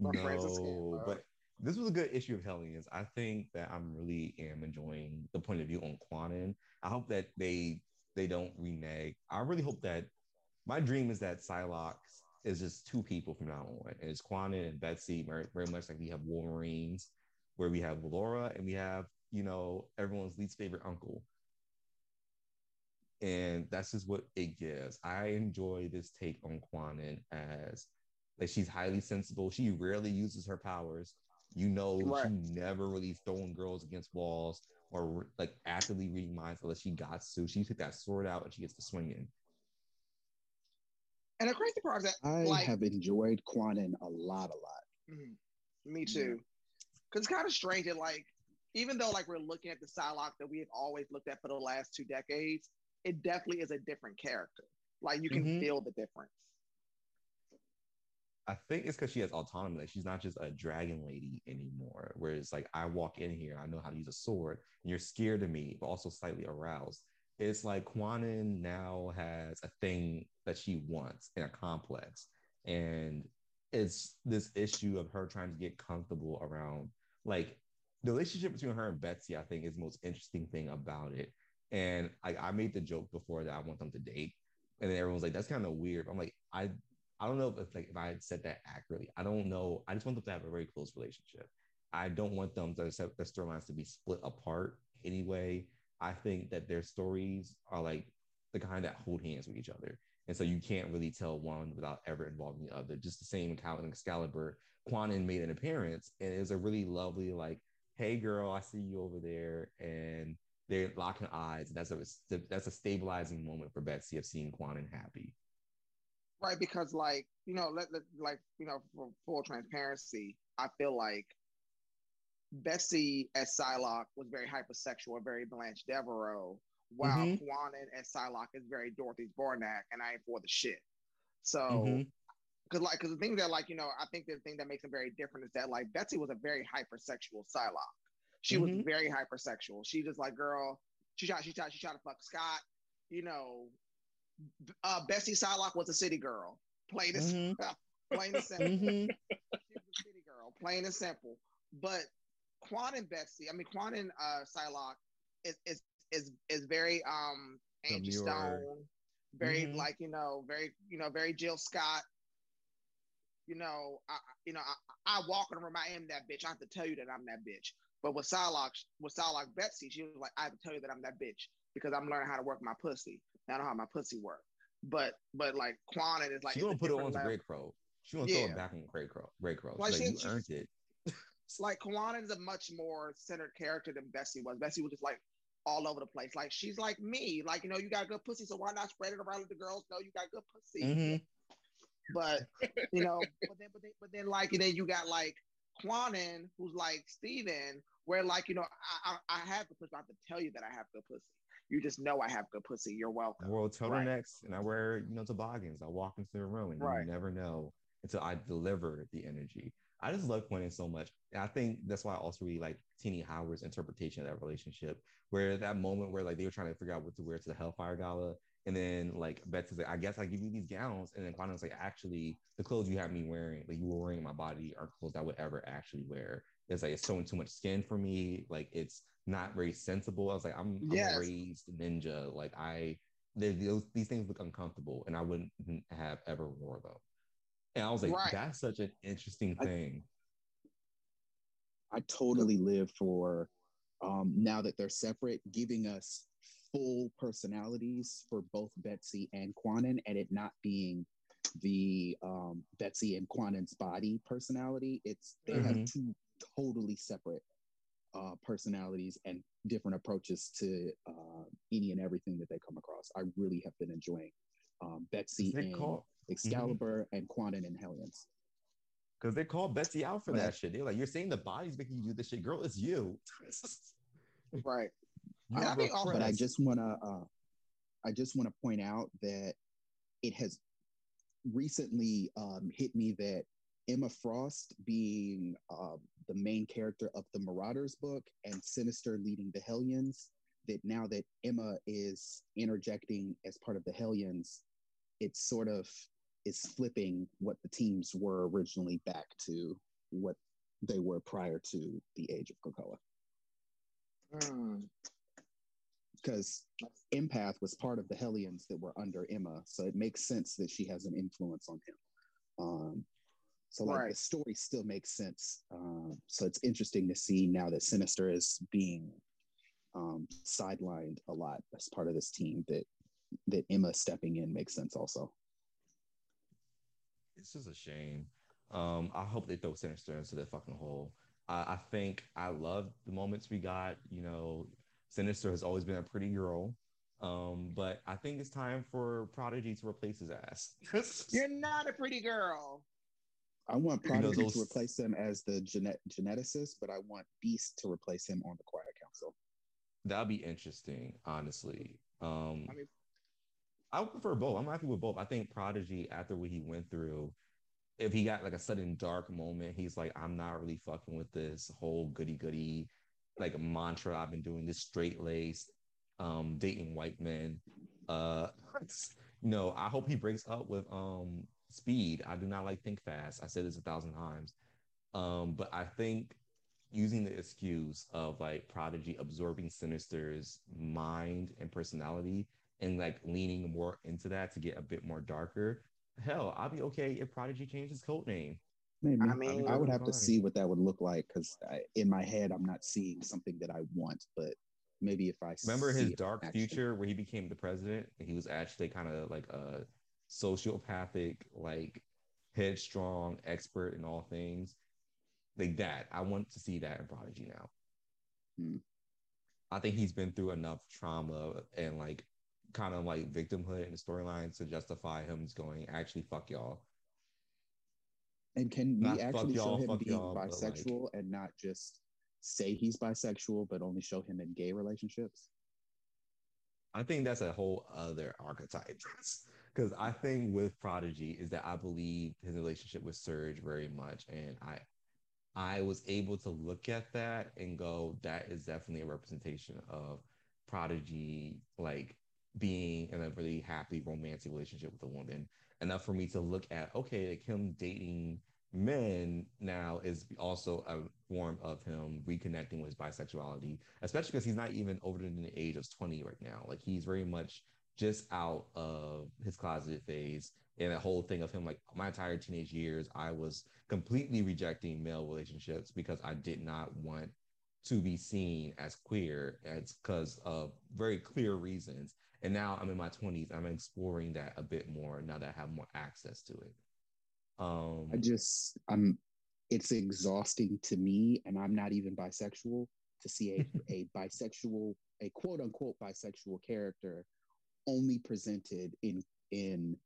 no, but this was a good issue of Hellions. I think that I'm really am enjoying the point of view on Kwannon. I hope that they they don't renege. I really hope that my dream is that Psylocke is just two people from now on. It's Kwannon and Betsy, very, very much like we have Wolverines, where we have Laura and we have, you know, everyone's least favorite uncle. And that's just what it gives. I enjoy this take on Kwannon as like she's highly sensible. She rarely uses her powers. You know, right. she never really throwing girls against walls or like actively reading minds unless she got to. She took that sword out and she gets to swinging. And the crazy part is that I like, have enjoyed Kwannon a lot, a lot. Mm-hmm. Me too. Because it's kind of strange that like, even though like we're looking at the Psylocke that we have always looked at for the last two decades, it definitely is a different character. Like you can mm-hmm. feel the difference. I think it's because she has autonomy. Like she's not just a dragon lady anymore. Whereas like I walk in here, I know how to use a sword, and you're scared of me, but also slightly aroused. It's like Kwannon now has a thing that she wants in a complex. And it's this issue of her trying to get comfortable around like the relationship between her and Betsy, I think, is the most interesting thing about it. And I, I made the joke before that I want them to date. And then everyone's like, that's kind of weird. I'm like, I I don't know if like if I said that accurately. I don't know. I just want them to have a very close relationship. I don't want them to accept their storylines to be split apart anyway. I think that their stories are like the kind that hold hands with each other. And so you can't really tell one without ever involving the other. Just the same how in Excalibur, Kwannon made an appearance and it was a really lovely, like, hey girl, I see you over there. And they're locking eyes. That's a that's a stabilizing moment for Betsy of seeing Kwannon happy right? Because like you know, let, let like you know, for full transparency, I feel like Betsy as Psylocke was very hypersexual, very Blanche Devereaux, while mm-hmm. Kwannon as Psylocke is very Dorothy Zbornak, and I ain't for the shit. So. Mm-hmm because like because the thing that like you know I think the thing that makes them very different is that like Betsy was a very hypersexual Psylocke. She mm-hmm. was very hypersexual. She just like girl. She tried. She tried. She tried to fuck Scott. You know, uh, Betsy Psylocke was a city girl. Plain and mm-hmm. (laughs) plain and simple. Mm-hmm. She was a city girl, plain and simple. But Kwannon Betsy, I mean Kwannon uh, Psylocke is is is is very um Angie Stone, very mm-hmm. like you know, very you know, very Jill Scott. You know, I you know, I, I walk in the room, I am that bitch. I have to tell you that I'm that bitch. But with Psylocke, with Psylocke Betsy, she was like, I have to tell you that I'm that bitch because I'm learning how to work my pussy. I don't know how my pussy work. But but like Kwannon is like she gonna put it on to Grey Crow. She gonna yeah. throw it back on Grey Crow. Grey Crow. Like, like you earned it. It's (laughs) like Kwannon is a much more centered character than Betsy was. Betsy was just like all over the place. Like she's like me. Like you know, you got good pussy, so why not spread it around with the girls? No, you got good pussy. Mm-hmm. But you know, (laughs) but then but then but then like and then you got like Kwannon, who's like Steven, where like you know I I, I have the pussy. I have to tell you that I have good pussy. You just know I have good pussy. You're welcome. I wear turtlenecks right. and I wear, you know, toboggans. I walk into the room and right. you never know until I deliver the energy. I just love Kwannon so much. And I think that's why I also really like Tini Howard's interpretation of that relationship, where that moment where like they were trying to figure out what to wear to the Hellfire Gala. And then like Betsy's like, I guess I give you these gowns. And then Kwannon's like, actually, the clothes you have me wearing, like you were wearing my body, are clothes I would ever actually wear. It's like it's showing too much skin for me. Like it's not very sensible. I was like, I'm, yes. I'm a raised ninja. Like I, those, these things look uncomfortable, and I wouldn't have ever wore them. And I was like, right. that's such an interesting thing. I, I totally live for um, now that they're separate, giving us full personalities for both Betsy and Kwannon, and it not being the um, Betsy and Kwannon's body personality. It's they mm-hmm. have two totally separate personalities and different approaches to uh, any and everything that they come across. I really have been enjoying um, Betsy and call- Excalibur mm-hmm. and Kwannon and Hellions. Because they called Betsy out for that shit. They're like, you're saying the body's making you do this shit. Girl, it's you. (laughs) right. I but I just want to, uh, I just want to point out that it has recently um, hit me that Emma Frost being uh, the main character of the Marauders book and Sinister leading the Hellions, that now that Emma is interjecting as part of the Hellions, it sort of is flipping what the teams were originally back to what they were prior to the age of Krakoa. Because mm. Empath was part of the Hellions that were under Emma, so it makes sense that she has an influence on him. Um, so like right. the story still makes sense. Um, so it's interesting to see now that Sinister is being um, sidelined a lot as part of this team that that Emma stepping in makes sense also. It's just a shame. Um, I hope they throw Sinister into the fucking hole. I, I think I love the moments we got. You know, Sinister has always been a pretty girl. Um, but I think it's time for Prodigy to replace his ass. (laughs) You're not a pretty girl. I want (clears throat) Prodigy you know, those... to replace him as the genet- geneticist, but I want Beast to replace him on the Quiet Council. That'd be interesting, honestly. Um, I mean, I would prefer both. I'm happy with both. I think Prodigy, after what he went through, if he got like a sudden dark moment, he's like, I'm not really fucking with this whole goody goody like mantra I've been doing, this straight laced, um, dating white men. Uh, (laughs) you know, I hope he breaks up with um Speed. I do not like Think Fast. I said this a thousand times. Um, but I think using the excuse of like Prodigy absorbing Sinister's mind and personality and like leaning more into that to get a bit more darker. Hell, I'll be okay if Prodigy changed his code name. Maybe. I mean, I would have fine. to see what that would look like because in my head, I'm not seeing something that I want. But maybe if I remember his dark future where he became the president, he was actually kind of like a sociopathic, like headstrong expert in all things. Like that. I want to see that in Prodigy now. Hmm. I think he's been through enough trauma and like kind of like victimhood in the storyline to justify him going, actually, fuck y'all. And can we actually show him being bisexual like, and not just say he's bisexual, but only show him in gay relationships? I think that's a whole other archetype. Because I think with Prodigy is that I believe his relationship with Surge very much, and I I was able to look at that and go, that is definitely a representation of Prodigy, like being in a really happy romantic relationship with a woman. Enough for me to look at okay like him dating men now is also a form of him reconnecting with his bisexuality especially because he's not even older than the age of 20 right now. Like he's very much just out of his closet phase and the whole thing of him like my entire teenage years i was completely rejecting male relationships because i did not want to be seen as queer as because of very clear reasons and now I'm in my 20s. I'm exploring that a bit more now that I have more access to it. Um, I just, I'm, it's exhausting to me, and I'm not even bisexual to see a, (laughs) a bisexual, a quote unquote bisexual character only presented in, in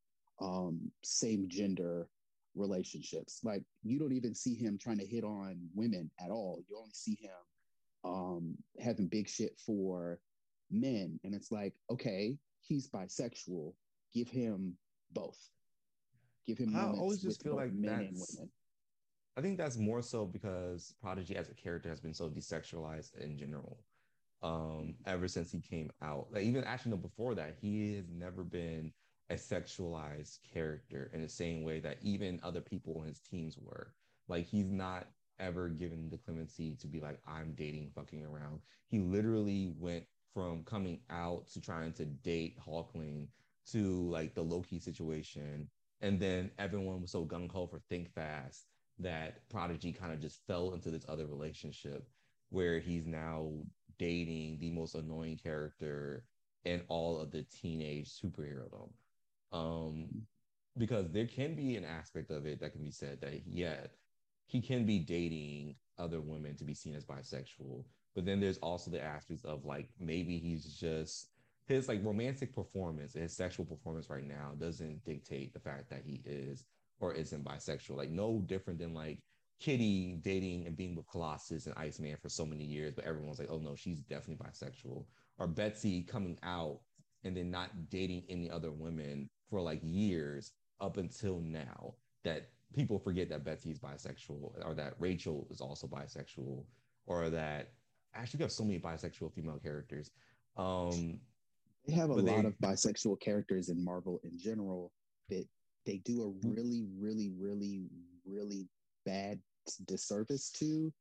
um, same gender relationships. Like you don't even see him trying to hit on women at all. You only see him um, having big shit for men. And it's like, okay, he's bisexual. Give him both. Give him. I always just feel like men and women. I think that's more so because Prodigy as a character has been so desexualized in general. Um, ever since he came out. Like even actually no, before that, he has never been a sexualized character in the same way that even other people in his teams were. Like he's not ever given the clemency to be like, I'm dating fucking around. He literally went from coming out to trying to date Hulkling to like the Loki situation. And then everyone was so gung ho for Think Fast that Prodigy kind of just fell into this other relationship where he's now dating the most annoying character in all of the teenage superhero. Um, because there can be an aspect of it that can be said that, yeah, he can be dating other women to be seen as bisexual, but then there's also the aspects of like maybe he's just his like romantic performance his sexual performance right now doesn't dictate the fact that he is or isn't bisexual. Like no different than like Kitty dating and being with Colossus and Iceman for so many years, but everyone's like, oh no, she's definitely bisexual. Or Betsy coming out and then not dating any other women for like years up until now. That people forget that Betsy's bisexual or that Rachel is also bisexual or that actually we have so many bisexual female characters. Um, they have a lot they, of bisexual characters in Marvel in general that they do a mm-hmm. really, really, really, really bad disservice to,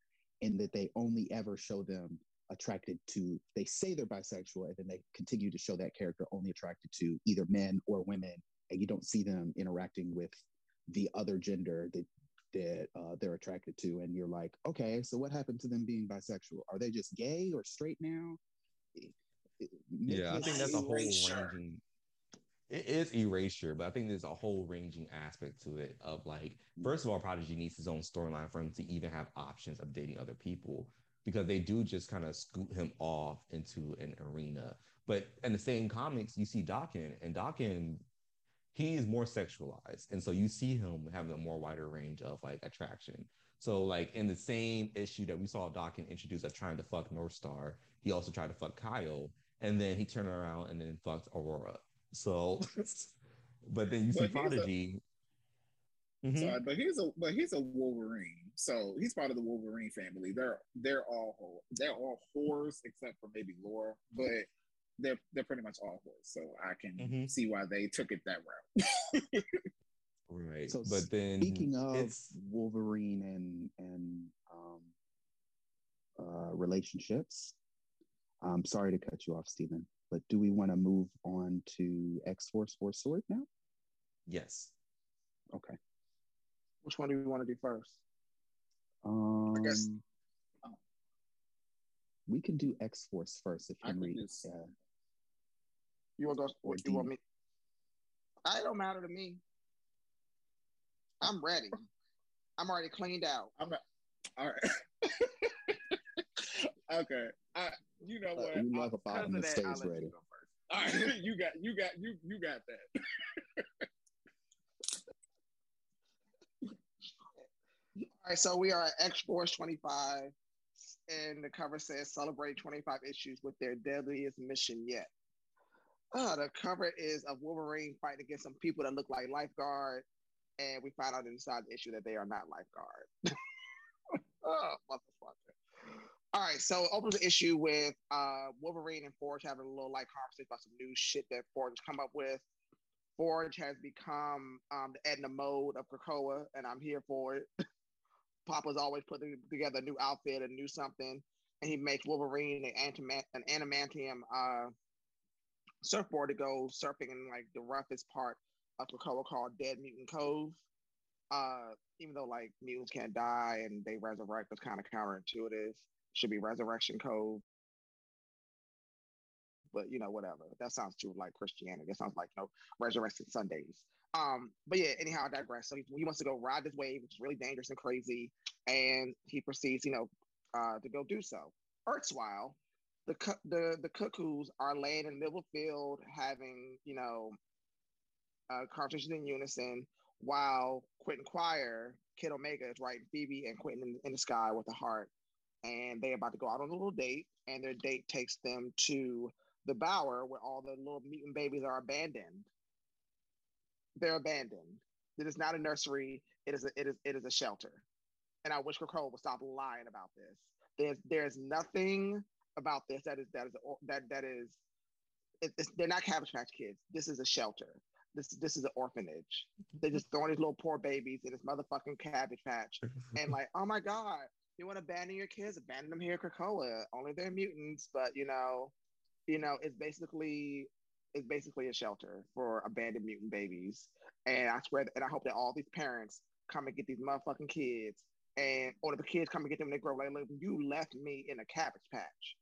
in that they only ever show them attracted to they say they're bisexual and then they continue to show that character only attracted to either men or women. And you don't see them interacting with the other gender that that uh, they're attracted to. And you're like okay so what happened to them being bisexual? Are they just gay or straight now? Yeah i think that's a whole ranging it is erasure but i think there's a whole ranging aspect to it of like mm. first of all prodigy needs his own storyline for him to even have options of dating other people because they do just kind of scoot him off into an arena. But in the same comics you see Daken and Daken he is more sexualized and so you see him having a more wider range of like attraction. So like in the same issue that we saw Daken introduce of trying to fuck Northstar he also tried to fuck kyle and then he turned around and then fucked aurora so (laughs) but then you see prodigy mm-hmm. Sorry, but he's a but he's a Wolverine, so he's part of the Wolverine family. They're they're all they're all whores except for maybe Laura, but they're they're pretty much all whores. so I can mm-hmm. see why they took it that route. (laughs) right. So, but then speaking of Wolverine and and um, uh, relationships, I'm sorry to cut you off, Stephen, but do we want to move on to X Force or Sword now? Yes. Okay. Which one do we want to do first? Um, I guess we can do X Force first if Henry. Uh, you want to go? What you want me? I don't matter to me. I'm ready. I'm already cleaned out. I'm not, all right. (laughs) okay. I, you know what? You love a bottom that stays ready. All right, (laughs) you got, you got, you, you got that. (laughs) All right, so we are at X Force 25, and the cover says celebrate 25 issues with their deadliest mission yet. Uh, the cover is of Wolverine fighting against some people that look like lifeguard, and we find out inside the issue that they are not lifeguard. (laughs) oh, motherfucker. All right, so opens the issue with uh, Wolverine and Forge having a little like conversation about some new shit that Forge has come up with. Forge has become um, the Edna mode of Krakoa, and I'm here for it. (laughs) Papa's always putting together a new outfit, a new something, and he makes Wolverine an, an adamantium uh, surfboard to go surfing in like the roughest part of Krakoa called Dead Mutant Cove. Uh, even though like mutants can't die and they resurrect, it's kind of counterintuitive. Should be Resurrection Cove. But you know, whatever. That sounds too like Christianity. That sounds like you know, Resurrection Sundays. Um, but yeah, anyhow, I digress. So he, he, wants to go ride this wave, which is really dangerous and crazy, and he proceeds, you know, uh, to go do so. Ertzwhile, the the the cuckoos are laying in the middle field, having you know, uh, conversations in unison, while Quentin Quire, Kid Omega is writing Phoebe and Quentin in, in the sky with a heart, and they're about to go out on a little date, and their date takes them to the Bower where all the little mutant babies are abandoned they're abandoned. It is not a nursery. It is a, it is it is a shelter. And I wish Krakoa would stop lying about this. There's there's nothing about this that is that is that that is it, they're not Cabbage Patch Kids. This is a shelter. This this is an orphanage. They're just throwing these little poor babies in this motherfucking Cabbage Patch, (laughs) and like, oh my god, you want to abandon your kids? Abandon them here at Krakoa. Only they're mutants, but you know, you know, it's basically it's basically a shelter for abandoned mutant babies. And I swear, and I hope that all these parents come and get these motherfucking kids, and or the kids come and get them when they grow. Like, look, you left me in a cabbage patch.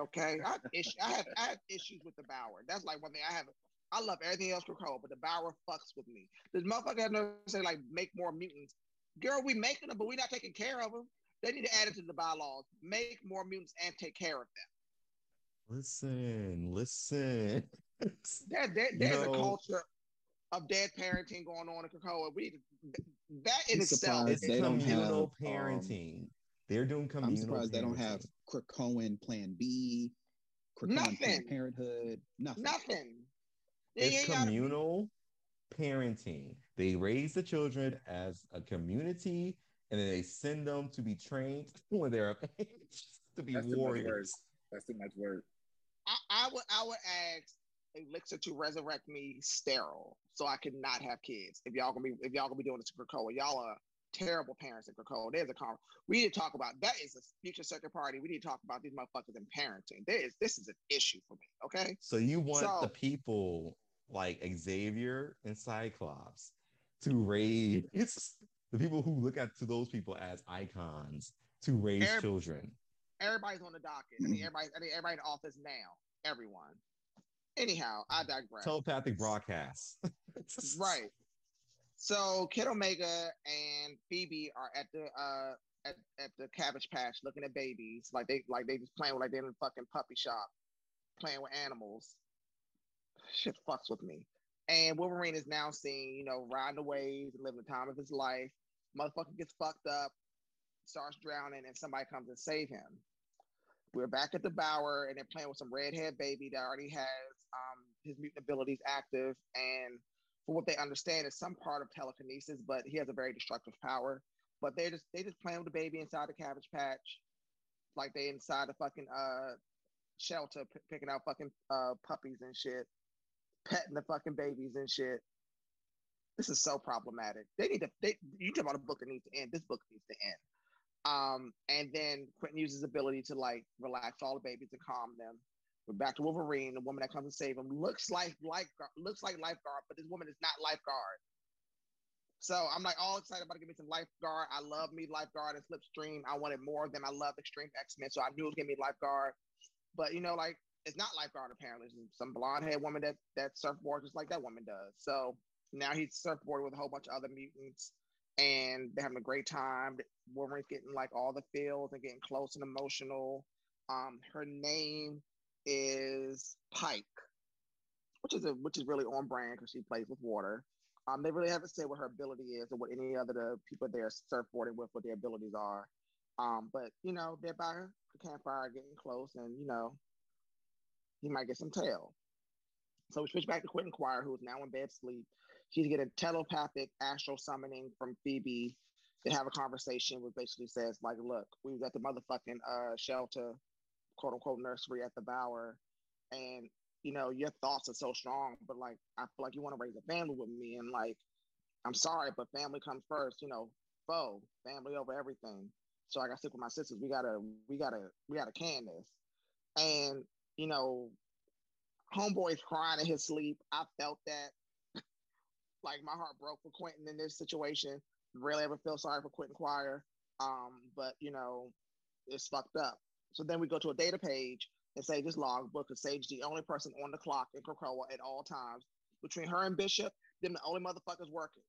Okay, I have, I have I have issues with the Bower. That's like one thing I have. I love everything else Krakoa, but the Bower fucks with me. This motherfucker has no say like make more mutants. Girl, we making them, but we're not taking care of them. They need to add it to the bylaws. Make more mutants and take care of them. Listen, listen. (laughs) there, there, there's know, a culture of dead parenting going on in Krakoa. We that in itself is they communal have, um, parenting. Um, They're doing communal. I'm surprised parenting. they don't have Krakoan Plan B, Krakoan nothing. Parenthood. Nothing. Nothing. It's communal. parenting. They raise the children as a community and then they send them to be trained (laughs) when they're of (laughs) age to be That's warriors. That's too much work. I, I would I would ask Elixir to resurrect me sterile so I could not have kids. If y'all gonna be if y'all gonna be doing this in Krakoa, y'all are terrible parents in Krakoa. There's a con. We need to talk about that. Is a future circuit party. We need to talk about these motherfuckers in parenting. There is this is an issue for me. Okay. So you want So- the people like Xavier and Cyclops to raise it's the people who look at to those people as icons to raise Every- children. Everybody's on the docket. I think everybody. I think everybody in the office now. Everyone. Anyhow, I digress. Telepathic broadcasts. (laughs) Right. So Kid Omega and Phoebe are at the uh at, at the cabbage patch looking at babies. Like they like they just playing with like they're in a fucking puppy shop, playing with animals. Shit fucks with me. And Wolverine is now seen, you know, riding the waves and living the time of his life. Motherfucker gets fucked up, starts drowning, and somebody comes and save him. We're back at the Bower, and they're playing with some redhead baby that already has um, his mutant abilities active, and for what they understand is some part of telekinesis, but he has a very destructive power. But they're just they just playing with the baby inside the cabbage patch, like they inside the fucking uh shelter p- picking out fucking uh puppies and shit, petting the fucking babies and shit. This is so problematic. They need to they you talk about a book that needs to end. This book needs to end. Um, and then Quentin uses ability to like relax all the babies and calm them. We're back to Wolverine. The woman that comes to save him looks like lifeguard, looks like lifeguard, but this woman is not lifeguard. So I'm like all excited about to give me some lifeguard. I love me lifeguard and Slipstream. I wanted more of them. I love Extreme X Men, so I knew it was gonna be lifeguard. But you know, like it's not lifeguard apparently. It's some blonde haired woman that that surfboard just like that woman does. So now he's surfboarding with a whole bunch of other mutants, and they're having a great time. Wolverine's getting like all the feels and getting close and emotional. Um, her name is Pike, which is a which is really on brand because she plays with water. Um, they really haven't said what her ability is or what any other the people they're surfboarding with what their abilities are. Um, but you know they're by the campfire getting close, and you know he might get some tail. So we switch back to Quentin Quire, who is now in bed sleep. She's getting telepathic astral summoning from Phoebe. They have a conversation which basically says, like, look, we was at the motherfucking uh, shelter, quote unquote nursery at the Bower, and you know, your thoughts are so strong, but like I feel like you want to raise a family with me, and like I'm sorry, but family comes first, you know, foe, family over everything. So I gotta stick with my sisters. We gotta, we gotta, we gotta can this. And you know, homeboy's crying in his sleep. I felt that. like my heart broke for Quentin in this situation. Really ever feel sorry for Quentin Quire. Um, but you know, it's fucked up. So then we go to a data page and say this logbook is Sage the only person on the clock in Krakoa at all times. Between her and Bishop, them the only motherfuckers working.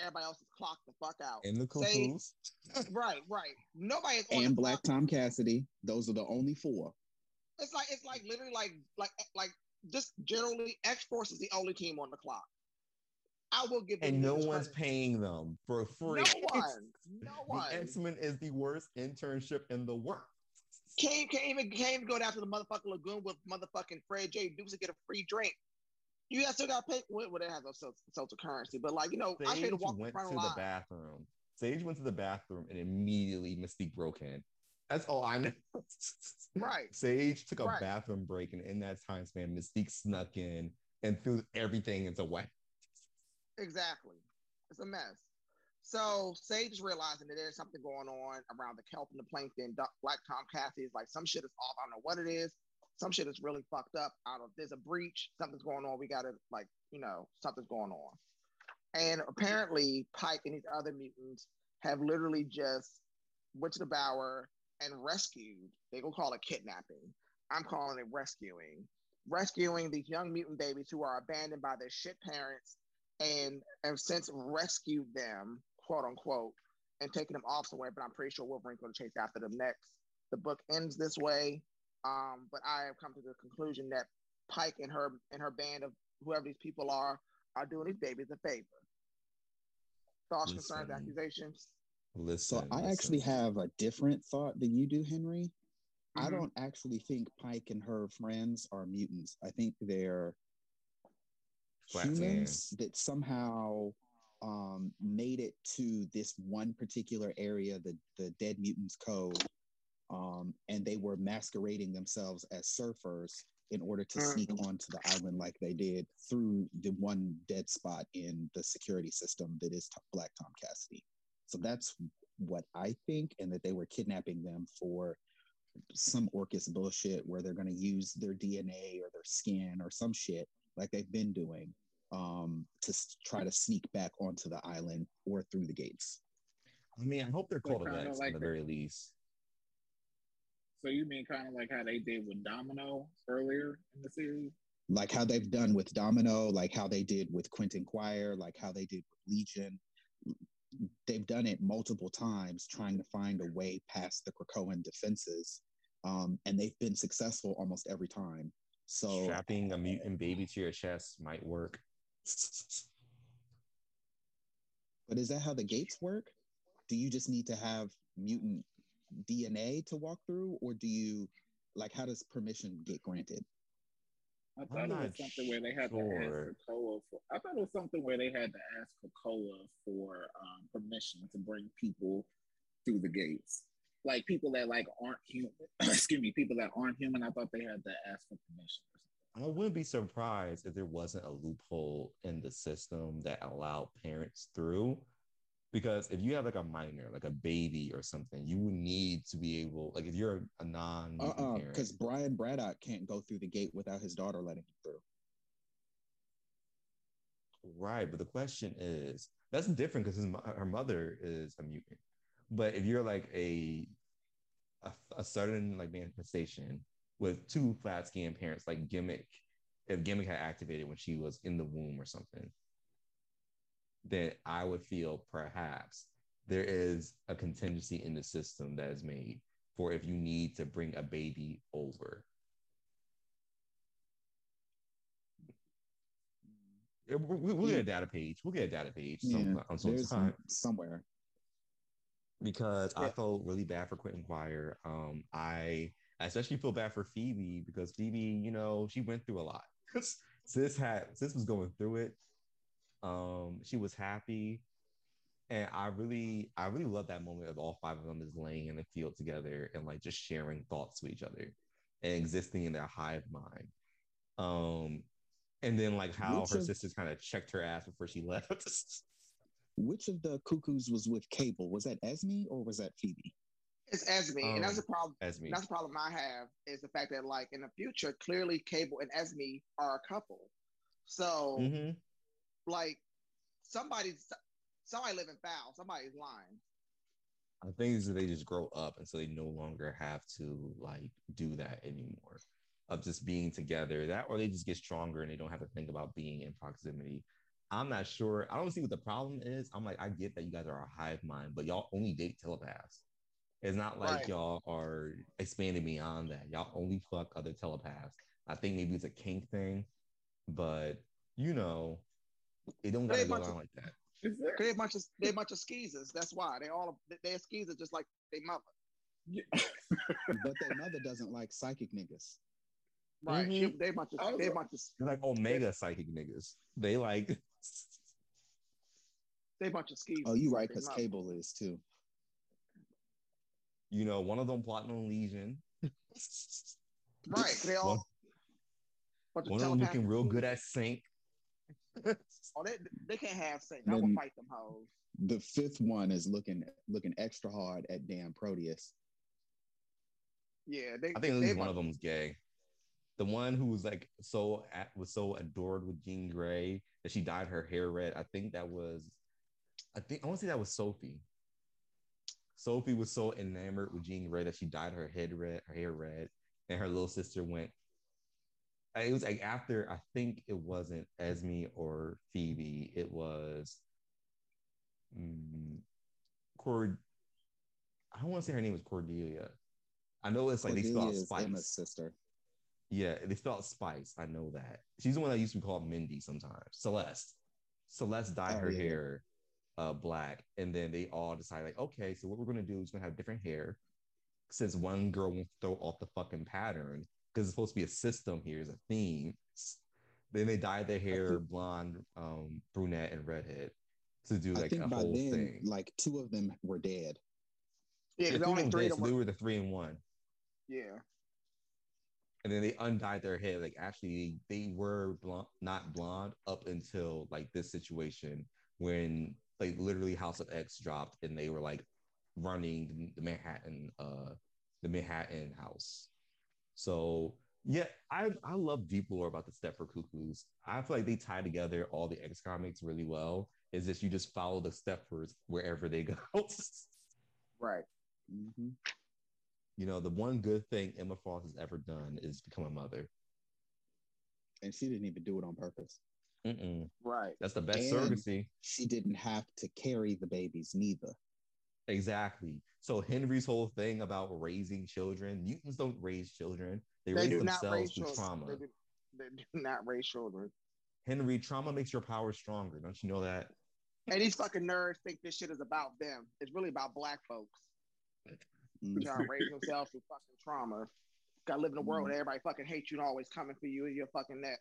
Everybody else is clocked the fuck out. In the Sage- (laughs) right, right. Nobody is on and the Black clock. Tom Cassidy. Those are the only four. It's like it's like literally like like like just generally X Force is the only team on the clock. I will give And no one's paying them for free. No (laughs) one, no one. The X-Men is the worst internship in the world. Can't, can't even can't even go down to the motherfucking lagoon with motherfucking Fred J. Dukes to get a free drink. You guys still got to pay. Well, well, they have no social, currency, but like you know, I should Sage walked went front to of the bathroom. Sage went to the bathroom and immediately Mystique broke in. That's all I know. Right. (laughs) Sage took a Right. bathroom break, and in that time span, Mystique snuck in and threw everything into wet. Exactly. It's a mess. So Sage is realizing that there's something going on around the kelp and the plankton. Black Tom Cassidy is like, some shit is off. I don't know what it is. Some shit is really fucked up. I don't. Know. There's a breach. Something's going on. We gotta like, you know, something's going on. And apparently, Pike and these other mutants have literally just went to the Bower and rescued. They gonna call it kidnapping. I'm calling it rescuing. Rescuing these young mutant babies who are abandoned by their shit parents and have since rescued them, quote unquote, and taken them off somewhere. But I'm pretty sure Wolverine's to chase after them next. The book ends this way, um, but I have come to the conclusion that Pike and her and her band of whoever these people are are doing these babies a favor. Thoughts, concerns, accusations. Listen. So I listen. actually have a different thought than you do, Henry. I Mhm. don't actually think Pike and her friends are mutants. I think they're humans that somehow um, made it to this one particular area, the the Dead Mutants Cove, um, and they were masquerading themselves as surfers in order to sneak Mm. onto the island like they did through the one dead spot in the security system that is Black Tom Cassidy. So that's what I think, and that they were kidnapping them for some Orchis bullshit where they're going to use their DNA or their skin or some shit like they've been doing um, to s- try to sneak back onto the island or through the gates. I mean, I hope they're So called kinda events like at the the- very least. So you mean kind of like how they did with Domino earlier in the series? Like how they've done with Domino, like how they did with Quentin Quire, like how they did with Legion. They've done it multiple times trying to find a way past the Krakoan defenses. Um, and they've been successful almost every time. So Strapping a mutant baby to your chest might work. But is that how the gates work? Do you just need to have mutant DNA to walk through, or do you like how does permission get granted? I I'm thought it was something where they had to ask Krakoa for. I thought it was something where they had to ask Krakoa for um, permission to bring people through the gates, like people that like aren't human. (clears throat) excuse me, people that aren't human. I thought they had to ask for permission. I wouldn't be surprised if there wasn't a loophole in the system that allowed parents through. Because if you have like a minor, like a baby or something, you would need to be able, like if you're a non Uh uh parent, because Brian Braddock can't go through the gate without his daughter letting him through. right? But the question is, that's different because her mother is a mutant. But if you're like a a, a sudden like manifestation with two flatscan parents, like Gimmick, if Gimmick had activated when she was in the womb or something, then I would feel perhaps there is a contingency in the system that is made for if you need to bring a baby over. We- we- We'll get a data page. We'll get a data page some, Yeah, on some time somewhere. because I felt really bad for Quentin Quire. Um, I I especially feel bad for Phoebe because Phoebe, you know, she went through a lot. (laughs) sis had sis was going through it. Um, she was happy, and I really, I really love that moment of all five of them just laying in the field together and like just sharing thoughts with each other and existing in their hive mind. Um, and then like how Which her of- sisters kind of checked her ass before she (laughs) left. Which of the cuckoos was with Cable? Was that Esme or was that Phoebe? It's Esme, and that's the Um, problem. Esme. That's a problem I have is the fact that like in the future, clearly Cable and Esme are a couple. So Mhm. Like somebody's somebody living foul, somebody's lying. I think is that they just grow up and so they no longer have to like do that anymore of just being together. That or they just get stronger and they don't have to think about being in proximity. I'm not sure. I don't see what the problem is. I'm like, I get that you guys are a hive mind, but y'all only date telepaths. It's not like Right. y'all are expanding beyond that. Y'all only fuck other telepaths. I think maybe it's a kink thing, but you know, it don't They gotta a go bunch down of- like that. Is there? They a bunch of they a bunch of skeezers. That's why they all they're skeezers just like their mother. Yeah. (laughs) But their mother doesn't like psychic niggas. Right. Mhm. She- they a bunch of I was they a like- bunch of They're like omega psychic niggas. They like (laughs) they a bunch of skeezers. Oh, you like right, because. Cable is too. you know, one of them plotting on Legion. Right. They all One, one of them looking real good skeezers. at Synch. (laughs) Oh, they they can't have Synch. I will fight them hoes. The fifth one is looking looking extra hard at damn Proteus. Yeah, they I think at least one of them was gay. The one who was like so at, was so adored with Jean Grey that she dyed her hair red. I think that was, I think I want to say that was Sophie. Sophie was so enamored with Jean Grey that she dyed her head red, her hair red, and her little sister went. It was like after I think it wasn't Esme or Phoebe. It was, mm, Cord. I don't want to say her name was Cordelia. I know it's like they spell Cordelia out is spice. Emma's sister. Yeah, they spelled Spice. I know that. She's the one that used to be called Mindy sometimes. Celeste. Celeste dyed Oh, her yeah. hair uh, black. And then they all decided, like, okay, so what we're going to do is we're going to have different hair. Since one girl won't throw off the fucking pattern, because it's supposed to be a system here, is a theme. Then they dyed their hair blonde, um, brunette, and redhead to do like I think a by whole then, thing. like two of them were dead. Yeah, Yeah, two only three did, of so they them. were the three and one. Yeah. and then they undyed their hair. Like actually, they were blonde, not blonde up until like this situation when like literally House of X dropped and they were like running the Manhattan, uh, the Manhattan house. So yeah, I I love deep lore about the Stepford Cuckoos. I feel like they tie together all the X comics really well. Is just you just follow the Stepfords wherever they go. (laughs) Right. hmm you know, the one good thing Emma Frost has ever done is become a mother. And she didn't even do it on purpose. Mm-mm. Right. That's the best And- surrogacy. She didn't have to carry the babies neither. Exactly. So Henry's whole thing about raising children, mutants don't raise children. They, They raise do not themselves raise through children. trauma. They do, they do (laughs) not raise children. Henry, trauma makes your power stronger. Don't you know that? And these fucking nerds think this shit is about them. It's really about black folks. Mhm. Trying to raise themselves through fucking trauma. Gotta live in a world where everybody fucking hates you and always coming for you in your fucking neck.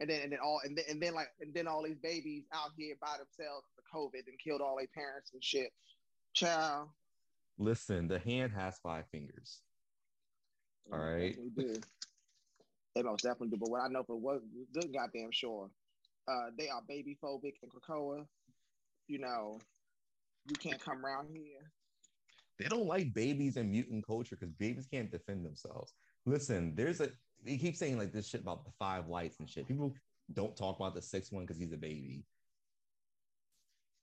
And then and then all and then, and then like and then all these babies out here by themselves for COVID and killed all their parents and shit. Child. Listen, the hand has five fingers. All right. They do. They most definitely do. But what I know for what good goddamn sure, uh, they are baby phobic in Krakoa. You know, you can't come around here. They don't like babies and mutant culture because babies can't defend themselves. Listen, there's a he keeps saying like this shit about the five lights and shit. People don't talk about the sixth one because he's a baby.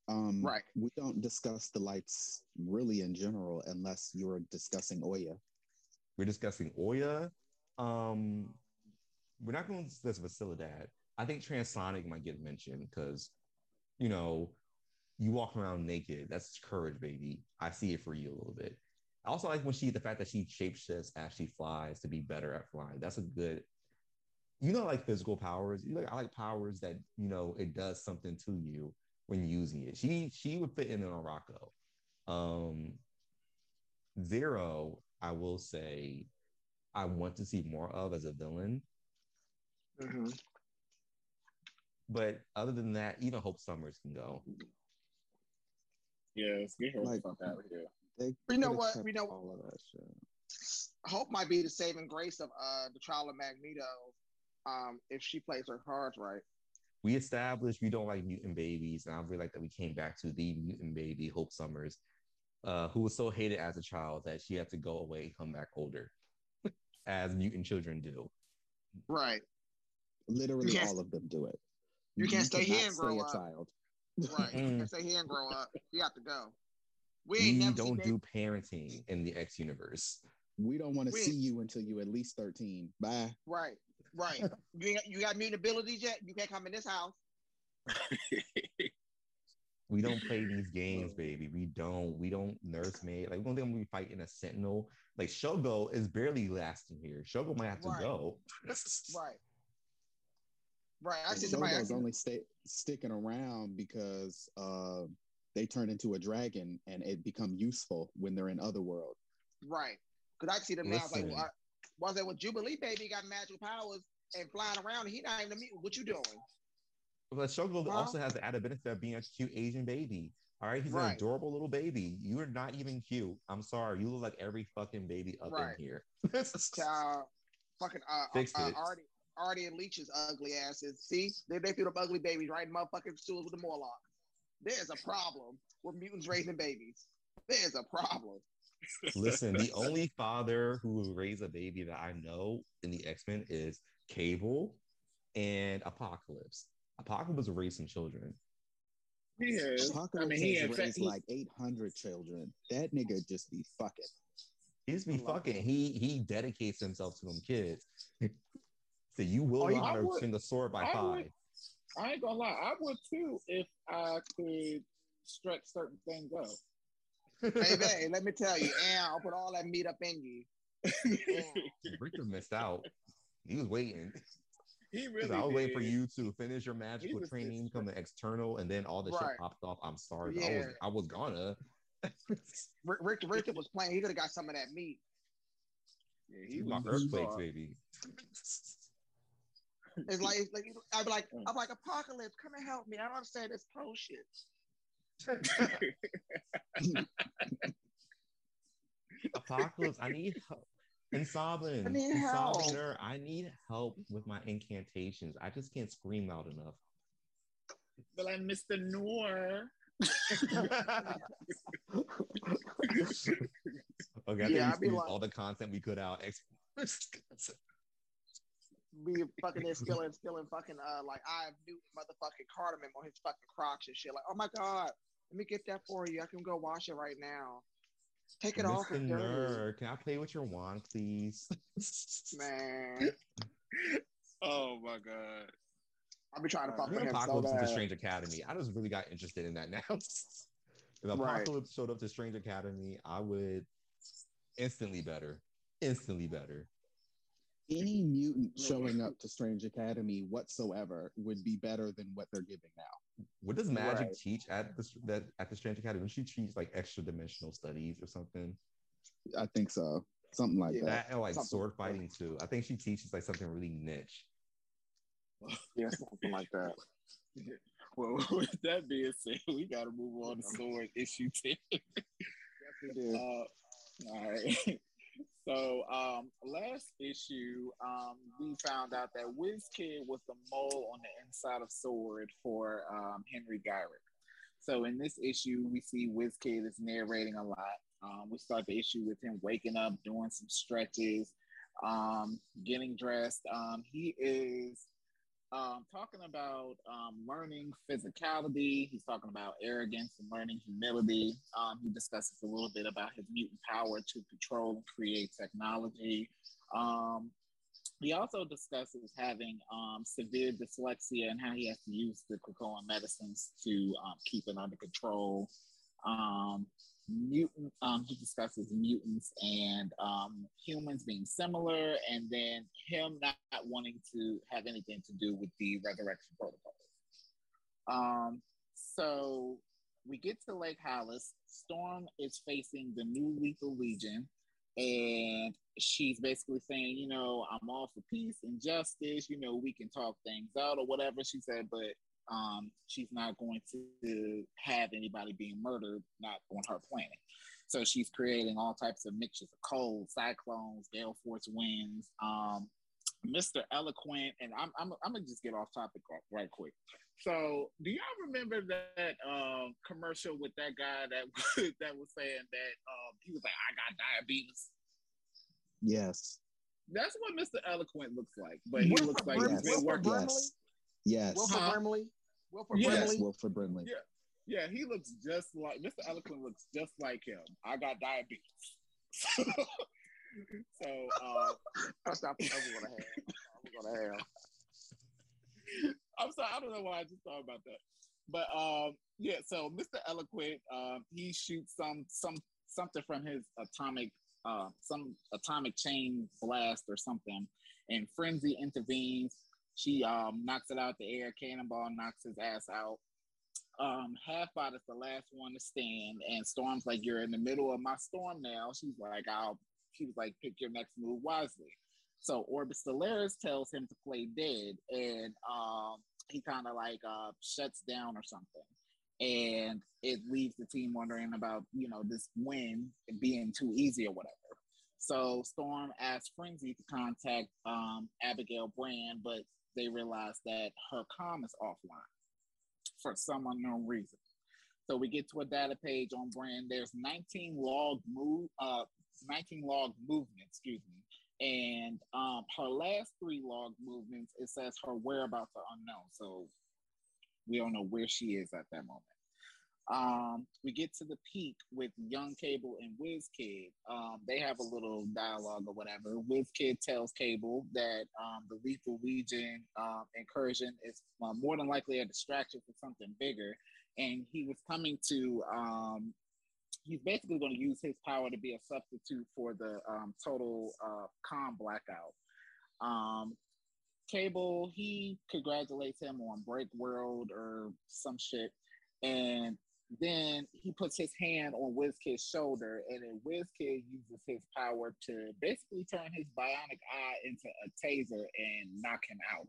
Um, Right. We don't discuss the lights really in general unless you're discussing Oya. We're discussing Oya. Um, we're not going to discuss Velocidad. I think Transonic might get mentioned because, you know, you walk around naked. That's courage, baby. I see it for you a little bit. I also like when she, the fact that she shapeshifts as she flies to be better at flying. That's a good, you know, like physical powers. You like, I like powers that, you know, it does something to you when using it. She, she would fit in on Arakko. Um, Zero, I will say, I want to see more of as a villain. Mm-hmm. But other than that, even Hope Summers can go. Yes, get her Like- the fuck out of here. They We know what- we know- all of that shit. Hope might be the saving grace of uh the trial of Magneto, um, if she plays her cards right. We established we don't like mutant babies, and I really like that we came back to the mutant baby, Hope Summers, uh, who was so hated as a child that she had to go away and come back older, (laughs) as mutant children do. Right. Literally all of them do it. you can't stay here and grow a up. child. Right. Mm. You stay here and grow up. You have to go. We ain't We never don't seen do parenting in the X universe. We don't want to see you until you at least 13. Bye. Right, right. you ain't, you got mutant abilities yet? You can't come in this house. (laughs) We don't play these games, baby. We don't. We don't nursemaid. Like we don't think I'm gonna be fighting a sentinel. Like Shogo is barely lasting here. Shogo might have to Right. go. (laughs) Right. Right. I And see somebody. I Shogo's only stay, sticking around because uh, they turn into a dragon and it become useful when they're in other world. right. Because I see them now. Like, Listen. well, Was it with Jubilee baby got magical powers and flying around? And he not even a mutant. What you doing? But Shogo Huh? also has the added benefit of being a cute Asian baby. All right, he's an adorable little baby. You're not even cute. I'm sorry. You look like every fucking baby up Right. in here. (laughs) Child, fucking uh, Fix uh, it. Artie, Artie and Leech's ugly asses. See, they they feed up ugly babies right in motherfucking stools with the Morlocks. There's a problem with mutants raising babies. There's a problem. Listen, the (laughs) only father who raised a baby that I know in the X Men is Cable and Apocalypse. Apocalypse will raise some children. He is. Apocalypse I mean, he has in fact, raised he, like 800 children. That nigga just be fucking. He just be fucking. that. He he dedicates himself to them kids. (laughs) so you will Oh, learn yeah, how I to would- swing a sword by I five. would- I ain't gonna lie, I would too if I could stretch certain things out. Hey, (laughs) man, let me tell you, and I'll put all that meat up in you. Mm. (laughs) Rictor missed out. He was waiting. He really I was waiting for you to finish your magical training, just- become an external, and then all the shit popped off. I'm sorry. but I was Yeah. I was gonna. (laughs) Rick, Rick, was playing. He could have got some of that meat. Yeah, he he my was earthquakes, baby. It's like, like I'd be like, mm. I'm like, Apocalypse, come and help me. I don't understand this potion. (laughs) Apocalypse, I need help. And Soblin, I need help. I need help with my incantations. I just can't scream loud enough. But like Mr. Noir. okay, I Yeah, think I'd be we like- all the content we could out. Ex- (laughs) Be fucking there skilling, skilling fucking uh like I have new motherfucking cardamom on his fucking crocs and shit. Like, oh my god, let me get that for you. I can go wash it right now. Take it off Mr. and dirty. Nerd, can I play with your wand, please? (laughs) Man. Oh my god. I'll be trying to Uh, fuck with him so Apocalypse into bad. Strange Academy, I just really got interested in that now. (laughs) if Right. Apocalypse showed up to Strange Academy, I would instantly better. Instantly better. Any mutant showing up to Strange Academy whatsoever would be better than what they're giving now. What does Magik Right. teach at the that at the Strange Academy? Does she teach like extra dimensional studies or something? I think so. Something like Yeah. that. That and like Something sword fighting too. I think she teaches like something really niche. (laughs) Yeah, something like that. (laughs) Well, (laughs) with that being said, we got to move on to sword issue 10. Yes, we did. Uh, all right. So, um, last issue, um, we found out that WizKid was the mole on the inside of Sword for um, Henry Gyrich. So, in this issue, we see WizKid is narrating a lot. Um, we start the issue with him waking up, doing some stretches, um, getting dressed. Um, he is um, talking about um, learning physicality. He's talking about arrogance and learning humility. Um, he discusses a little bit about his mutant power to control and create technology. Um, he also discusses having um, severe dyslexia and how he has to use the Krakoan medicines to um, keep it under control. Mutant, um, he discusses mutants and um, humans being similar, and then him not, not wanting to have anything to do with the resurrection protocol. Um, so we get to Lake hollis Storm is facing the new Lethal Legion, and she's basically saying, you know, I'm all for peace and justice. You know, we can talk things out or whatever she said, but um, she's not going to have anybody being murdered, not on her planet. So she's creating all types of mixtures of cold, cyclones, gale force winds. Um, Mr. Eloquent, and I'm, I'm, I'm gonna just get off topic right, right quick. So, do y'all remember that um, commercial with that guy that (laughs) that was saying that um, he was like, "I got diabetes." Yes. That's what Mr. Eloquent looks like, but he Wilford looks like Brim- he's been Wilford working. Brimley? Yes. Wilford Huh? Brimley? Wilford Yes. Yes, Brimley? Wilford Brimley. Yeah. Yeah, he looks just like Mr. Eloquent looks just like him. I got diabetes. (laughs) so uh, That's not the one gonna have. We're gonna have. I'm sorry, I don't know why I just thought about that. But um, yeah, so Mr. Eloquent, um, he shoots some some something from his atomic uh, some atomic chain blast or something, and Frenzy intervenes. She um, knocks it out the air. Cannonball knocks his ass out. Um, Halfbot is the last one to stand, and Storm's like, "You're in the middle of my storm now." She's like, "I'll." She was like, "Pick your next move wisely." So Orbis Stellaris tells him to play dead, and um, he kind of like uh, shuts down or something, and it leaves the team wondering about you know this win being too easy or whatever. So Storm asks Frenzy to contact um, Abigail Brand, but they realize that her comm is offline for some unknown reason. So we get to a data page on Brand. There's 19 log move, uh, 19 log movement, excuse me, and um, her last three log movements, it says her whereabouts are unknown. So we don't know where she is at that moment. Um, we get to the peak with Young Cable and Wiz Kid. Um, they have a little dialogue or whatever. Wiz Kid tells Cable that um, the Lethal Legion um, incursion is uh, more than likely a distraction for something bigger, and he was coming to um, he's basically going to use his power to be a substitute for the um, total uh, comm blackout. Um, Cable, he congratulates him on Break World or some shit. And then he puts his hand on WizKid's shoulder, and then WizKid uses his power to basically turn his bionic eye into a taser and knock him out.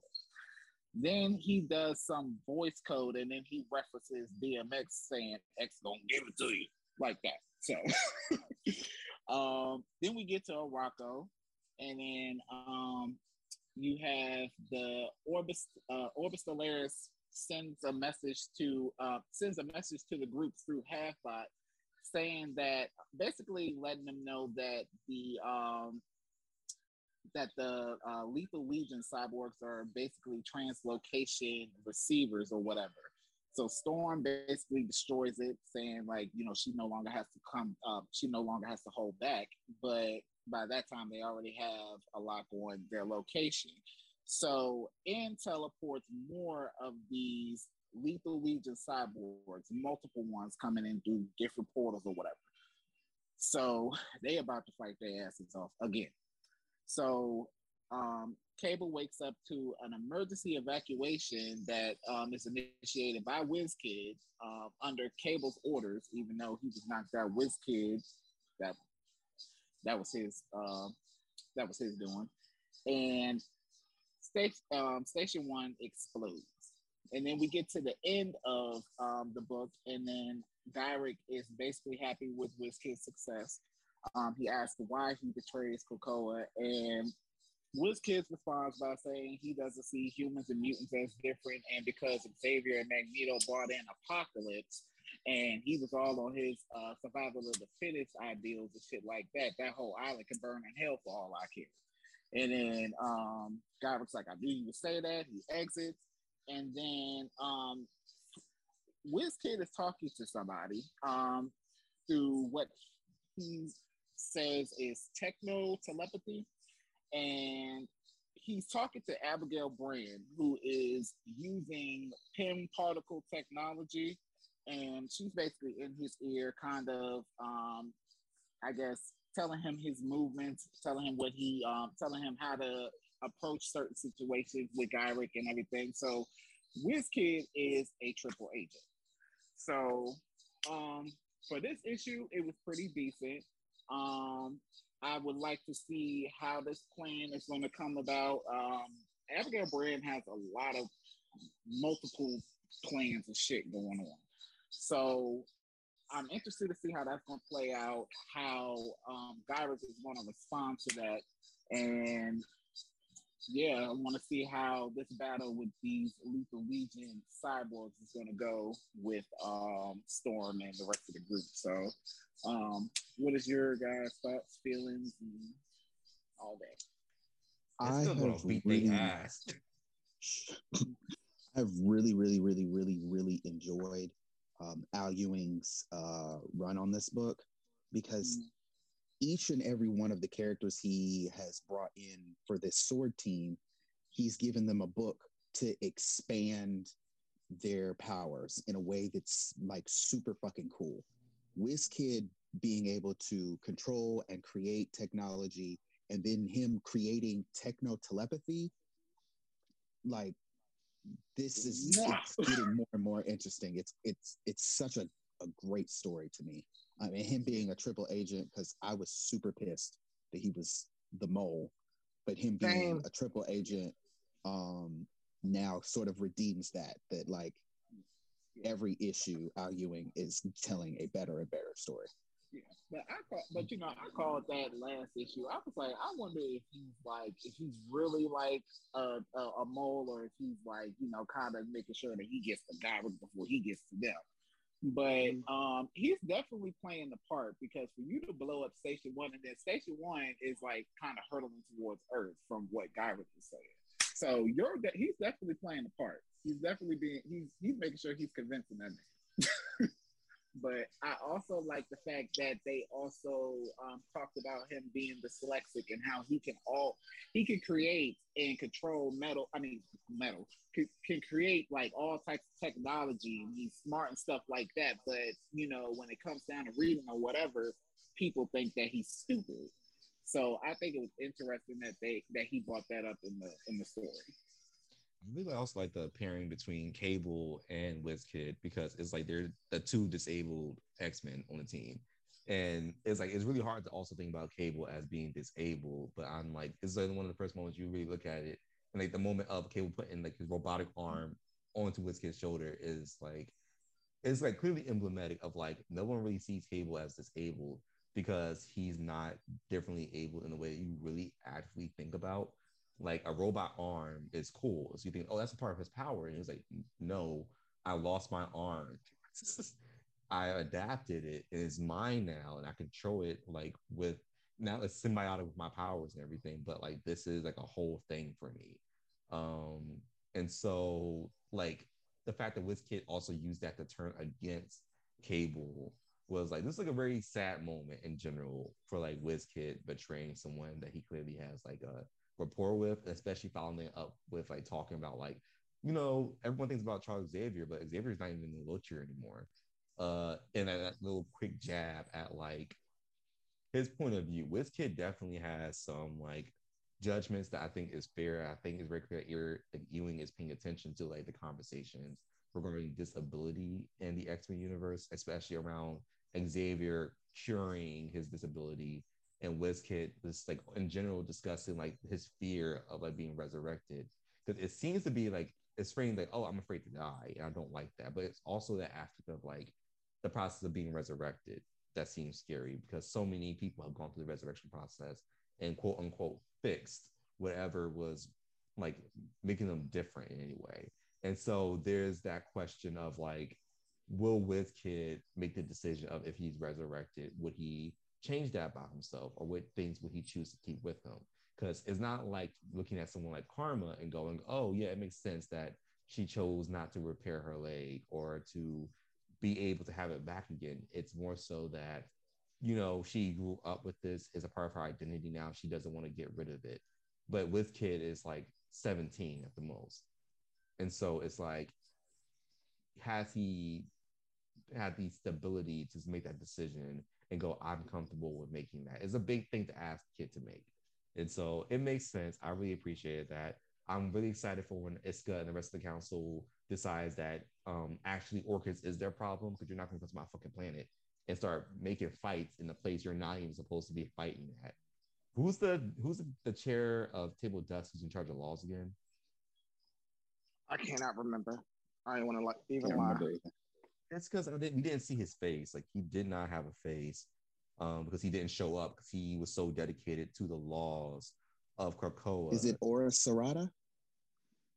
Then he does some voice code, and then he references DMX saying X gonna give it to you like that. So, (laughs) um, then we get to Arakko, and then um, you have the Orbis uh, Orbis Stellaris sends a message to uh, sends a message to the group through Halfbot saying that basically letting them know that the um, that the uh, Lethal Legion cyborgs are basically translocation receivers or whatever. So Storm basically destroys it, saying like you know she no longer has to come up, she no longer has to hold back. But by that time, they already have a lock on their location. So and teleports more of these Lethal Legion cyborgs, multiple ones coming in through different portals or whatever. So they about to fight their asses off again. So um, Cable wakes up to an emergency evacuation that um, is initiated by WizKid uh, under Cable's orders, even though he was knocked out. WizKid, that that was his uh, that was his doing, and station um, Station One explodes and then we get to the end of um, the book, and then Gyrich is basically happy with WizKid's success. Um, he asks why he betrays Krakoa, and WizKid responds by saying he doesn't see humans and mutants as different, and because Xavier and Magneto brought in Apocalypse, and he was all on his uh, survival of the fittest ideals and shit like that, that whole island can burn in hell for all I care. And then um, Gyrich's like, I knew you would say that. He exits. And then um, WizKid is talking to somebody um, through what he says is techno telepathy, and he's talking to Abigail Brand, who is using Pym particle technology, and she's basically in his ear, kind of, um, I guess, telling him his movements, telling him what he, um, telling him how to approach certain situations with Gyrich and everything. So WizKid is a triple agent. So um, for this issue, it was pretty decent. Um, I would like to see how this plan is going to come about. Um, Abigail Brand has a lot of multiple plans and shit going on. So I'm interested to see how that's going to play out, how um, Gyrich is going to respond to that, and yeah, I want to see how this battle with these Lethal Legion cyborgs is going to go with um, Storm and the rest of the group. So, um, what is your guys' thoughts, feelings, and all that? I still have beat really, ass. (laughs) I've really, really, really, really, really enjoyed um, Al Ewing's uh, run on this book because mm-hmm each and every one of the characters he has brought in for this sword team, he's given them a book to expand their powers in a way that's like super fucking cool. WizKid being able to control and create technology and then him creating techno telepathy like this is getting more and more interesting it's it's it's such a, a great story to me I mean, him being a triple agent, because I was super pissed that he was the mole, but him being Damn. a triple agent um, now sort of redeems that, that like every issue Al Ewing is telling a better and better story. Yeah, but I call, but you know, I called that last issue. I was like, I wonder if he's like, if he's really like a, a, a mole, or if he's like, you know, kind of making sure that he gets the guy before he gets to them. But mm-hmm. um, he's definitely playing the part because for you to blow up Station One and then Station One is like kind of hurtling towards Earth from what Gyrich is saying. So you're de- he's definitely playing the part. He's definitely being he's he's making sure he's convincing that man. But I also like the fact that they also um, talked about him being dyslexic and how he can all he can create and control metal. I mean, metal can, can create like all types of technology and he's smart and stuff like that. But you know, when it comes down to reading or whatever, people think that he's stupid. So I think it was interesting that they that he brought that up in the in the story. Really also like the pairing between Cable and WizKid because it's like they're the two disabled X Men on the team, and it's like it's really hard to also think about Cable as being disabled. But I'm like, it's like one of the first moments you really look at it, And like the moment of Cable putting like his robotic arm onto WizKid's shoulder is like it's like clearly emblematic of like no one really sees Cable as disabled because he's not differently able in the way you really actually think about. Like a robot arm is cool. So you think, oh, that's a part of his power. And he's like, no, I lost my arm. (laughs) I adapted it. It is mine now, and I control it like with now it's symbiotic with my powers and everything. But like this is like a whole thing for me. Um, and so like the fact that WizKid also used that to turn against Cable was like this is like a very sad moment in general for like WizKid betraying someone that he clearly has like a rapport with, especially following up with like talking about like, you know, everyone thinks about Charles Xavier, but Xavier's not even in the wheelchair anymore. Uh, and that, that little quick jab at like his point of view. WizKid definitely has some like judgments that I think is fair. I think is very clear. that Ewing is paying attention to like the conversations regarding disability in the X Men universe, especially around Xavier curing his disability and WizKid just like in general discussing like his fear of like being resurrected. Because it seems to be like it's framed like, oh, I'm afraid to die. And I don't like that. But it's also that aspect of like the process of being resurrected that seems scary because so many people have gone through the resurrection process and quote unquote fixed whatever was like making them different in any way. And so there's that question of like, will WizKid make the decision of if he's resurrected, would he change that about himself or what things would he choose to keep with him? Because it's not like looking at someone like Karma and going, oh, yeah, it makes sense that she chose not to repair her leg or to be able to have it back again. It's more so that, you know, she grew up with this as a part of her identity now. She doesn't want to get rid of it. But WizKid, is like 17 at the most. And so it's like, has he had the stability to make that decision and go, I'm comfortable with making that? It's a big thing to ask a kid to make. And so it makes sense. I really appreciated that. I'm really excited for when Isca and the rest of the council decides that um, actually Orchis is their problem because you're not going to come to my fucking planet and start making fights in the place you're not even supposed to be fighting at. Who's the who's the chair of Table Dust who's in charge of laws again? I cannot remember. I don't want to like even lie. It's because I didn't, we didn't see his face. Like he did not have a face um, because he didn't show up because he was so dedicated to the laws of Krakoa. Is it Ora Serrata?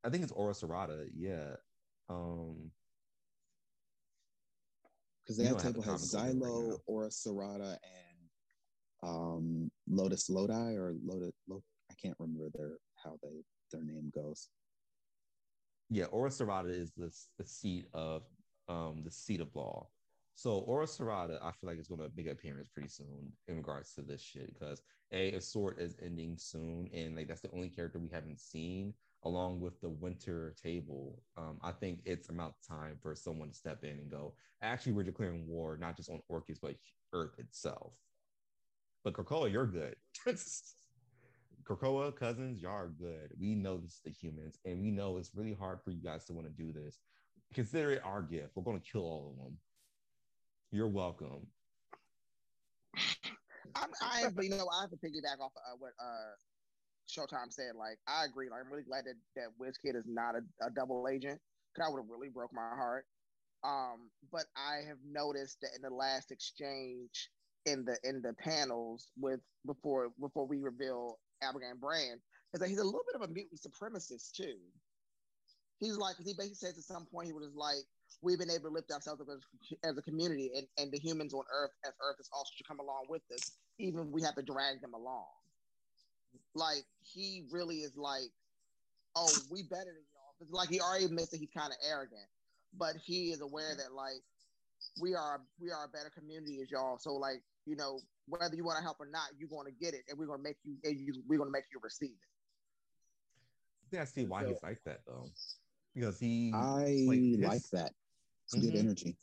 I think it's Ora Serrata. Yeah. Um, because that table has Xilo, right Ora Serrata, and um, Lotus Lodi or Lotus. Lo- I can't remember their how they their name goes. Yeah, Ora Serrata is the the seat of um the seat of law. So Ora Serrata, I feel like it's gonna make an appearance pretty soon in regards to this shit because a a sword is ending soon, and like that's the only character we haven't seen along with the winter table. Um, I think it's about time for someone to step in and go, actually, we're declaring war not just on Orchis but Earth itself. But Krakoa, you're good. (laughs) Krakoa cousins, y'all are good. We know this is the humans, and we know it's really hard for you guys to want to do this. Consider it our gift. We're going to kill all of them. You're welcome. I, I have, you know, I have to piggyback off uh, what uh, Showtime said. Like, I agree. Like, I'm really glad that that WizKid is not a, a double agent. Cause I would have really broke my heart. Um, but I have noticed that in the last exchange in the in the panels with before before we reveal Abigail Brand, is that he's a little bit of a mutant supremacist too. He's like, he basically says at some point he was like, we've been able to lift ourselves up as, as a community, and, and the humans on Earth, as Earth is also to come along with us, even we have to drag them along. Like he really is like, oh, we better than y'all. It's like he already admits that he's kind of arrogant, but he is aware that like we are we are a better community as y'all. So like you know whether you want to help or not, you're going to get it, and we're going to make you, and we're going to make you receive it. I think I see why so, he's like that though, because he I like, his, like that. It's mm-hmm. good energy.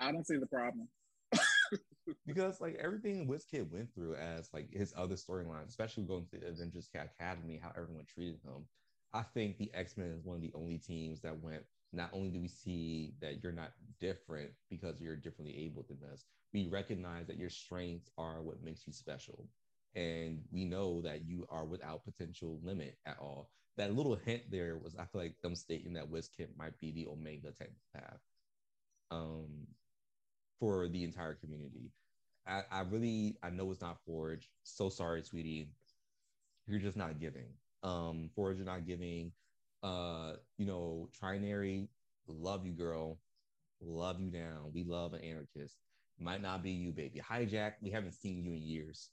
I don't see the problem (laughs) because like everything WizKid went through as like his other storylines, especially going to the Avengers Academy, how everyone treated him. I think the X Men is one of the only teams that went. Not only do we see that you're not different because you're differently able than us, we recognize that your strengths are what makes you special, and we know that you are without potential limit at all. That little hint there was, I feel like them stating that Kit might be the Omega technopath um, for the entire community. I, I really, I know it's not Forge. So sorry, sweetie. You're just not giving. Um, Forge, you're not giving. Uh, you know, Trinary, love you, girl. Love you down. We love an anarchist. Might not be you, baby. Hijack, we haven't seen you in years.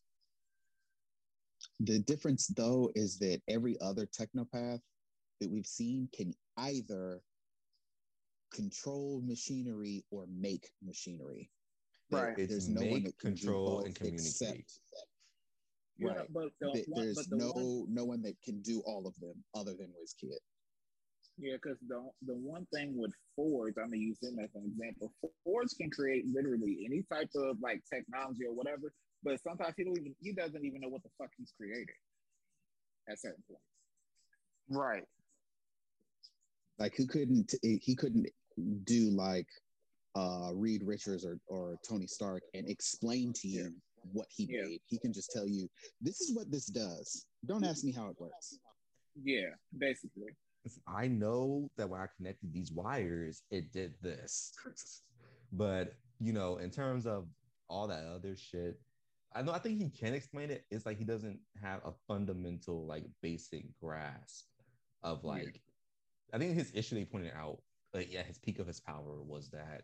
The difference, though, is that every other technopath that we've seen can either control machinery or make machinery. Right. It's There's no one that can control and communicate. Yeah, right. But the, there's but the no one, no one that can do all of them other than WizKid. Yeah, because the the one thing with Forge, I'm gonna use him as an example. Forge can create literally any type of like technology or whatever, but sometimes he don't even he doesn't even know what the fuck he's created at certain points. Right. Like he couldn't he couldn't do like uh Reed Richards or or Tony Stark and explain to you yeah. what he yeah. made. He can just tell you this is what this does. Don't ask me how it works. Yeah, basically. I know that when I connected these wires, it did this. (laughs) but you know, in terms of all that other shit, I know I think he can explain it. It's like he doesn't have a fundamental, like basic grasp of like yeah. I think his issue they pointed out, like yeah, his peak of his power was that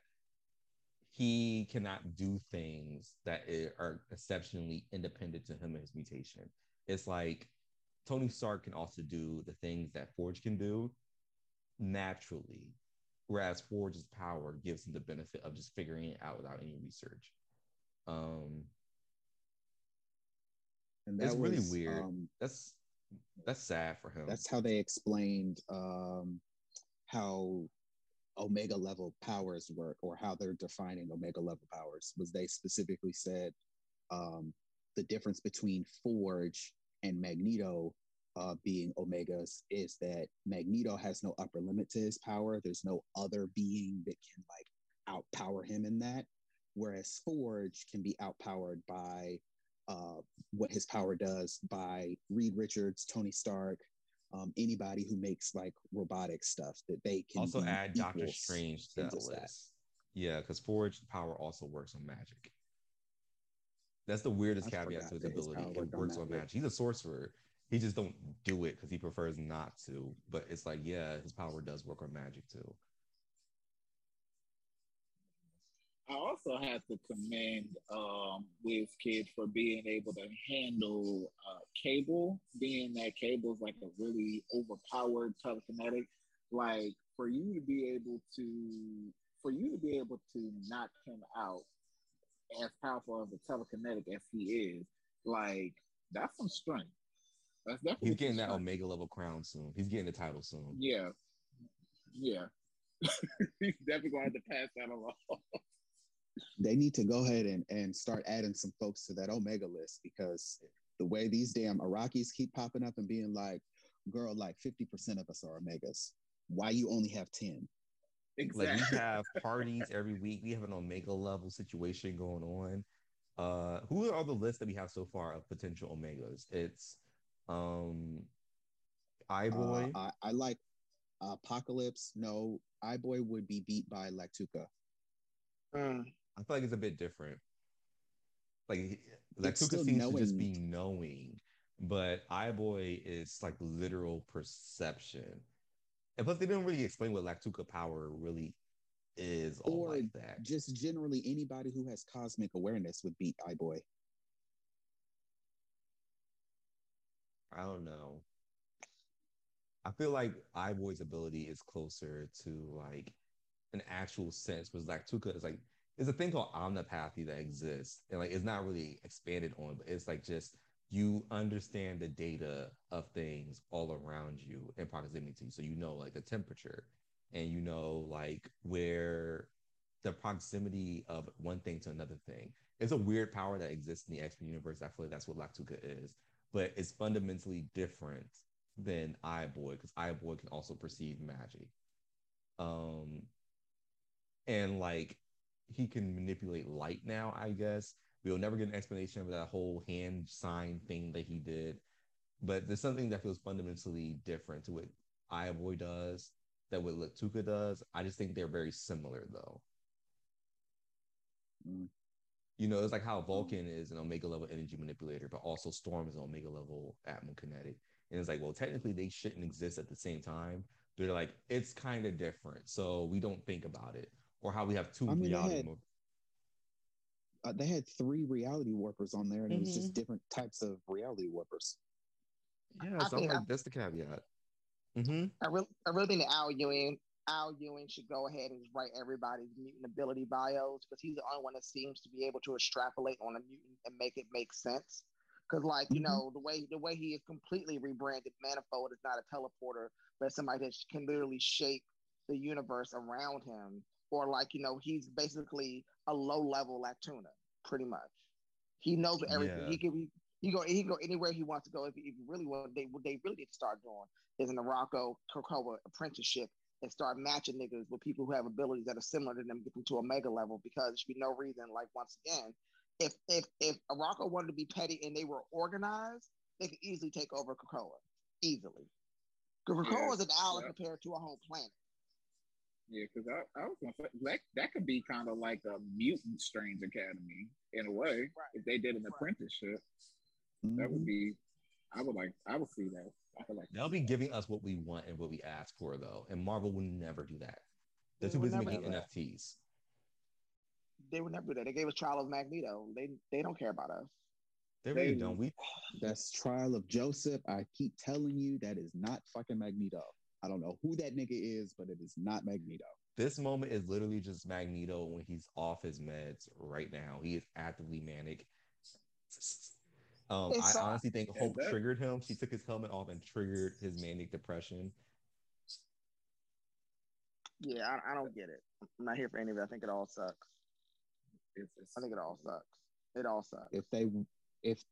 he cannot do things that are exceptionally independent to him and his mutation. It's like Tony Stark can also do the things that Forge can do naturally, whereas Forge's power gives him the benefit of just figuring it out without any research. Um, and that's really weird. Um, that's that's sad for him. That's how they explained um, how omega level powers work, or how they're defining omega level powers. Was they specifically said um, the difference between Forge and Magneto uh, being Omegas is that Magneto has no upper limit to his power. There's no other being that can like outpower him in that. Whereas Forge can be outpowered by uh, what his power does by Reed Richards, Tony Stark, um, anybody who makes like robotic stuff that they can also add Doctor Strange to that list. That. Yeah, because Forge power also works on magic. That's the weirdest I caveat to his ability. It works on magic. He's a sorcerer. He just don't do it because he prefers not to. But it's like, yeah, his power does work on magic too. I also have to commend um, Wiz Kid for being able to handle uh, Cable, being that cable is like a really overpowered telekinetic. Like for you to be able to, for you to be able to knock him out as powerful of a telekinetic as he is, like that's some strength. That's definitely he's getting that Omega level crown soon. He's getting the title soon. Yeah, yeah. (laughs) he's definitely going to pass that along. (laughs) they need to go ahead and, and start adding some folks to that Omega list because the way these damn Iraqis keep popping up and being like, girl, like 50% of us are Omegas. Why you only have 10? Exactly. Like we have parties every week. We have an Omega level situation going on. Uh, who are the lists that we have so far of potential Omegas? It's um Eye-Boy. Uh, I, I, like Apocalypse. No, Eye-Boy would be beat by Lactuca. Mm. I feel like it's a bit different. Like Lactuca seems knowing. to just be knowing, but Eye-Boy is like literal perception. And plus, they didn't really explain what Lactuca power really is. Or like that. just generally anybody who has cosmic awareness would beat Eye-Boy. I don't know. I feel like Eye-Boy's ability is closer to like an actual sense, was Lactuca is like there's a thing called omnipathy that exists, and like it's not really expanded on, but it's like just you understand the data of things all around you in proximity. So you know like the temperature, and you know like where the proximity of one thing to another thing. It's a weird power that exists in the X Men universe. I feel like that's what Lactuca is, but it's fundamentally different than Eye-Boy because Eye-Boy can also perceive magic. Um, and like he can manipulate light now, I guess. We'll never get an explanation of that whole hand sign thing that he did. But there's something that feels fundamentally different to what Boy does, that what Lactuca does. I just think they're very similar though. Mm. You know, it's like how Vulcan is an Omega level energy manipulator, but also Storm is an Omega level Atmo kinetic. And it's like, well, technically they shouldn't exist at the same time. They're like, it's kind of different. So we don't think about it. Or how we have two I mean, reality they had, uh, they had three reality warpers on there, and mm-hmm. it was just mm-hmm. different types of reality warpers. Yeah, I so like, I, that's the caveat. Mm-hmm. I really, I really think that Al Ewing, Al Ewing should go ahead and write everybody's mutant ability bios because he's the only one that seems to be able to extrapolate on a mutant and make it make sense. Because, like you mm-hmm. know, the way the way he is completely rebranded, Manifold is not a teleporter, but somebody that can literally shape the universe around him. Or like you know, he's basically a low level Latuna, pretty much. He knows everything. Yeah. He can be he go he go anywhere he wants to go. If, if you really want, they what they really need to start doing is in the Arakko Krakoa apprenticeship and start matching niggas with people who have abilities that are similar to them, get them to a mega level. Because there should be no reason, like once again, if if if Arakko wanted to be petty and they were organized, they could easily take over Krakoa easily. Because Krakoa is an island yeah. compared to a whole planet. Yeah, because I, I was gonna say that that could be kind of like a mutant strange academy in a way. Right. If they did an right. apprenticeship, mm-hmm. that would mm-hmm. be. I would like. I would see that. I feel like they'll be giving us what we want and what we ask for, though. And Marvel will never do that. They're too busy making NFTs. They would never do that. They gave us Trial of Magneto. They they don't care about us. They really they, don't. We that's Trial of Joseph. I keep telling you that is not fucking Magneto. I don't know who that nigga is, but it is not Magneto. This moment is literally just Magneto when he's off his meds right now. He is actively manic. Um, I honestly think Hope that. triggered him. She took his helmet off and triggered his manic depression. Yeah, I, I don't get it. I'm not here for any of it. I think it all sucks. It's, it's, I think it all sucks. It all sucks. If they if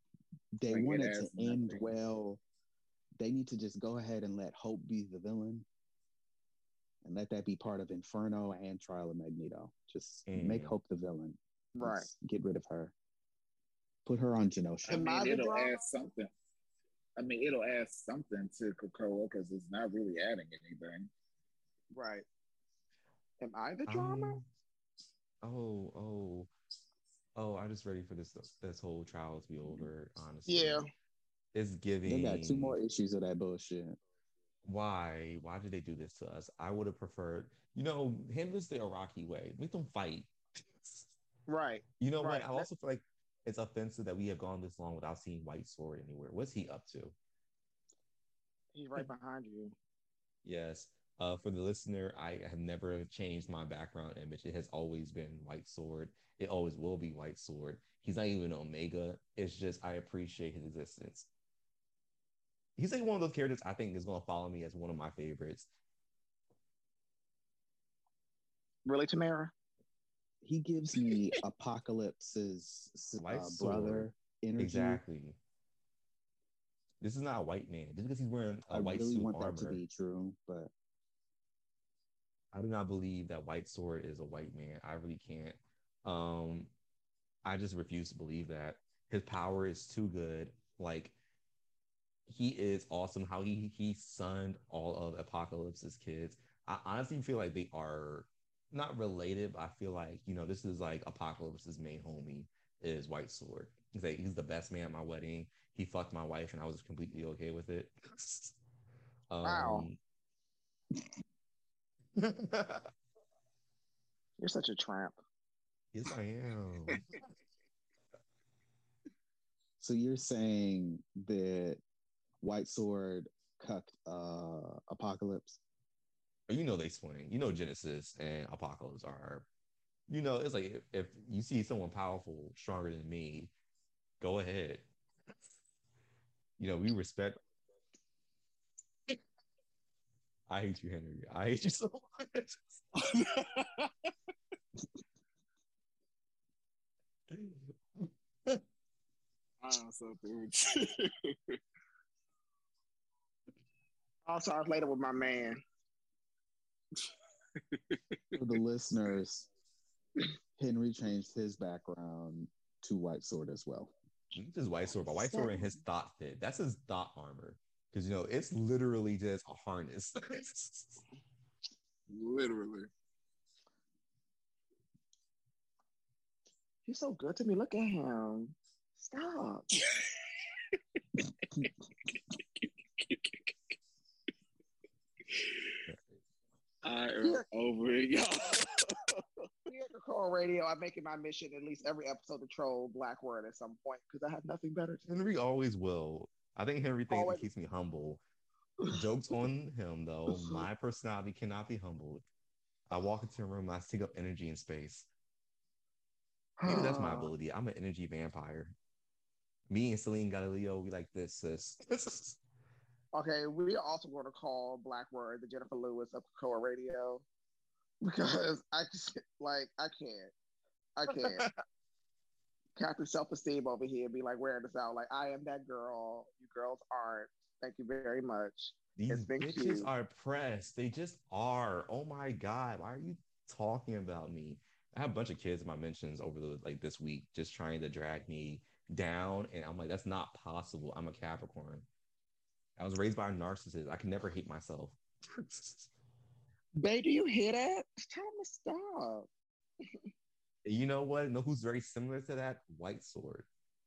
they wanted to end nothing. well, they need to just go ahead and let Hope be the villain and let that be part of Inferno and Trial of Magneto. Just mm. make Hope the villain. Right. get rid of her. Put her on Genosha. I mean, it'll add something. I mean, it'll add something to Krakoa because it's not really adding anything. Right. Am I the drama? Um, oh, oh, oh! I'm just ready for this this whole trial to be over. Honestly, yeah. It's giving. They got two more issues of that bullshit. Why? Why did they do this to us? I would have preferred, you know, him this the Iraqi way. Make them fight. Right. You know right. what? I also feel like it's offensive that we have gone this long without seeing White Sword anywhere. What's he up to? He's right behind you. Yes. Uh, for the listener, I have never changed my background image. It has always been White Sword. It always will be White Sword. He's not even Omega. It's just I appreciate his existence. He's like one of those characters I think is going to follow me as one of my favorites. Really, Tamara? he gives me (laughs) Apocalypse's uh, brother energy. Exactly. This is not a white man. Just because he's wearing a I white really suit want armor, that to be true, but I do not believe that White Sword is a white man. I really can't. Um, I just refuse to believe that his power is too good. Like he is awesome. How he he sunned all of Apocalypse's kids. I honestly feel like they are not related, but I feel like you know this is like Apocalypse's main homie is White Sword. He's like he's the best man at my wedding. He fucked my wife, and I was completely okay with it. (laughs) um, wow. (laughs) You're such a tramp. Yes, I am. (laughs) so you're saying that White Sword cucked uh, Apocalypse? you know they swing. You know Genesis and Apocalypse are, you know, it's like if, if you see someone powerful, stronger than me, go ahead. You know, we respect. I hate you, Henry. I hate you so much. I'm (laughs) so dude. (laughs) also, I was later with my man for the listeners, Henry changed his background to White Sword as well. This White Sword, but White Sword in his thought fit. That's his thought armor. Because you know, it's literally just a harness. (laughs) literally. He's so good to me. Look at him. Stop. (laughs) I am over it, y'all. Here at Call Radio, I'm making my mission at least every episode to troll Black Word at some point because I have nothing better to do. Henry always will. I think Henry thinks always. keeps me humble. (laughs) Jokes on him though. My (laughs) personality cannot be humbled. I walk into a room, I take up energy in space. Maybe that's my (sighs) ability. I'm an energy vampire. Me and Selene Gallio, we like this, sis. (laughs) okay, we also want to call Black Word the Jennifer Lewis of Coa Radio because I just like I can't, I can't. (laughs) Captain Self Esteem over here be like wearing this out like I am that girl. You girls aren't. Thank you very much. These bitches cute. are pressed. They just are. Oh my god, why are you talking about me? I have a bunch of kids in my mentions over the like this week just trying to drag me down, and I'm like, that's not possible. I'm a Capricorn. I was raised by a narcissist. I can never hate myself. (laughs) Babe, do you hear that? Tell him to stop. you know what? Know who's very similar to that? White Sword.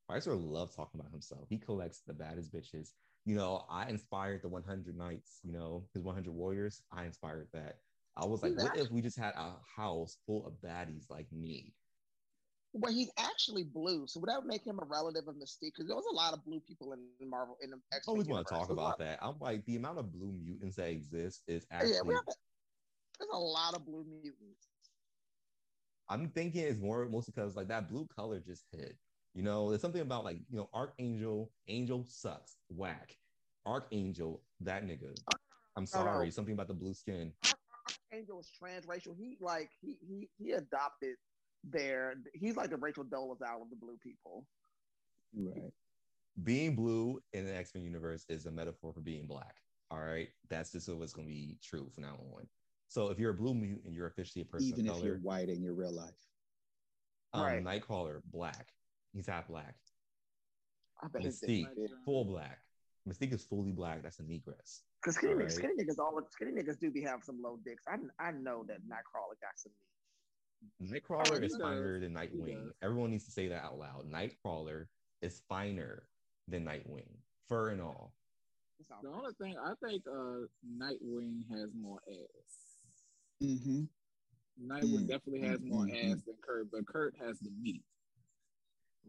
White Sword loves talking about himself. He collects the baddest bitches. You know, I inspired the 100 Knights, you know, his 100 Warriors. I inspired that. I was like, what if we just had a house full of baddies like me? Well, he's actually blue, so would that make him a relative of Mystique? Because there was a lot of blue people in Marvel in the X. Always want to talk about that. I'm like, the amount of blue mutants that exist is actually. Yeah, a, there's a lot of blue mutants. I'm thinking it's more mostly because like that blue color just hit. You know, there's something about like you know Archangel. Angel sucks. Whack. Archangel. That nigga. I'm sorry. Something about the blue skin. Archangel is transracial. He like he he he adopted their. He's like the Rachel Dolezal of the blue people. Right. Being blue in the X Men universe is a metaphor for being black. All right, that's just what's going to be true from now on. So if you're a blue mutant, you're officially a person even if color. you're white in your real life. Um, right. Nightcrawler, black. He's half black. I bet Mystique, full black. Mystique is fully black. That's a negress. Because skinny, right? skinny niggas, all skinny niggas do be have some low dicks. I I know that Nightcrawler got some meat. Nightcrawler oh, is finer than Nightwing. Everyone needs to say that out loud. Nightcrawler is finer than Nightwing, fur and all. The only thing I think uh Nightwing has more ass. Mm-hmm. Nightwing mm-hmm. definitely has more mm-hmm. ass than Kurt, but Kurt has the meat.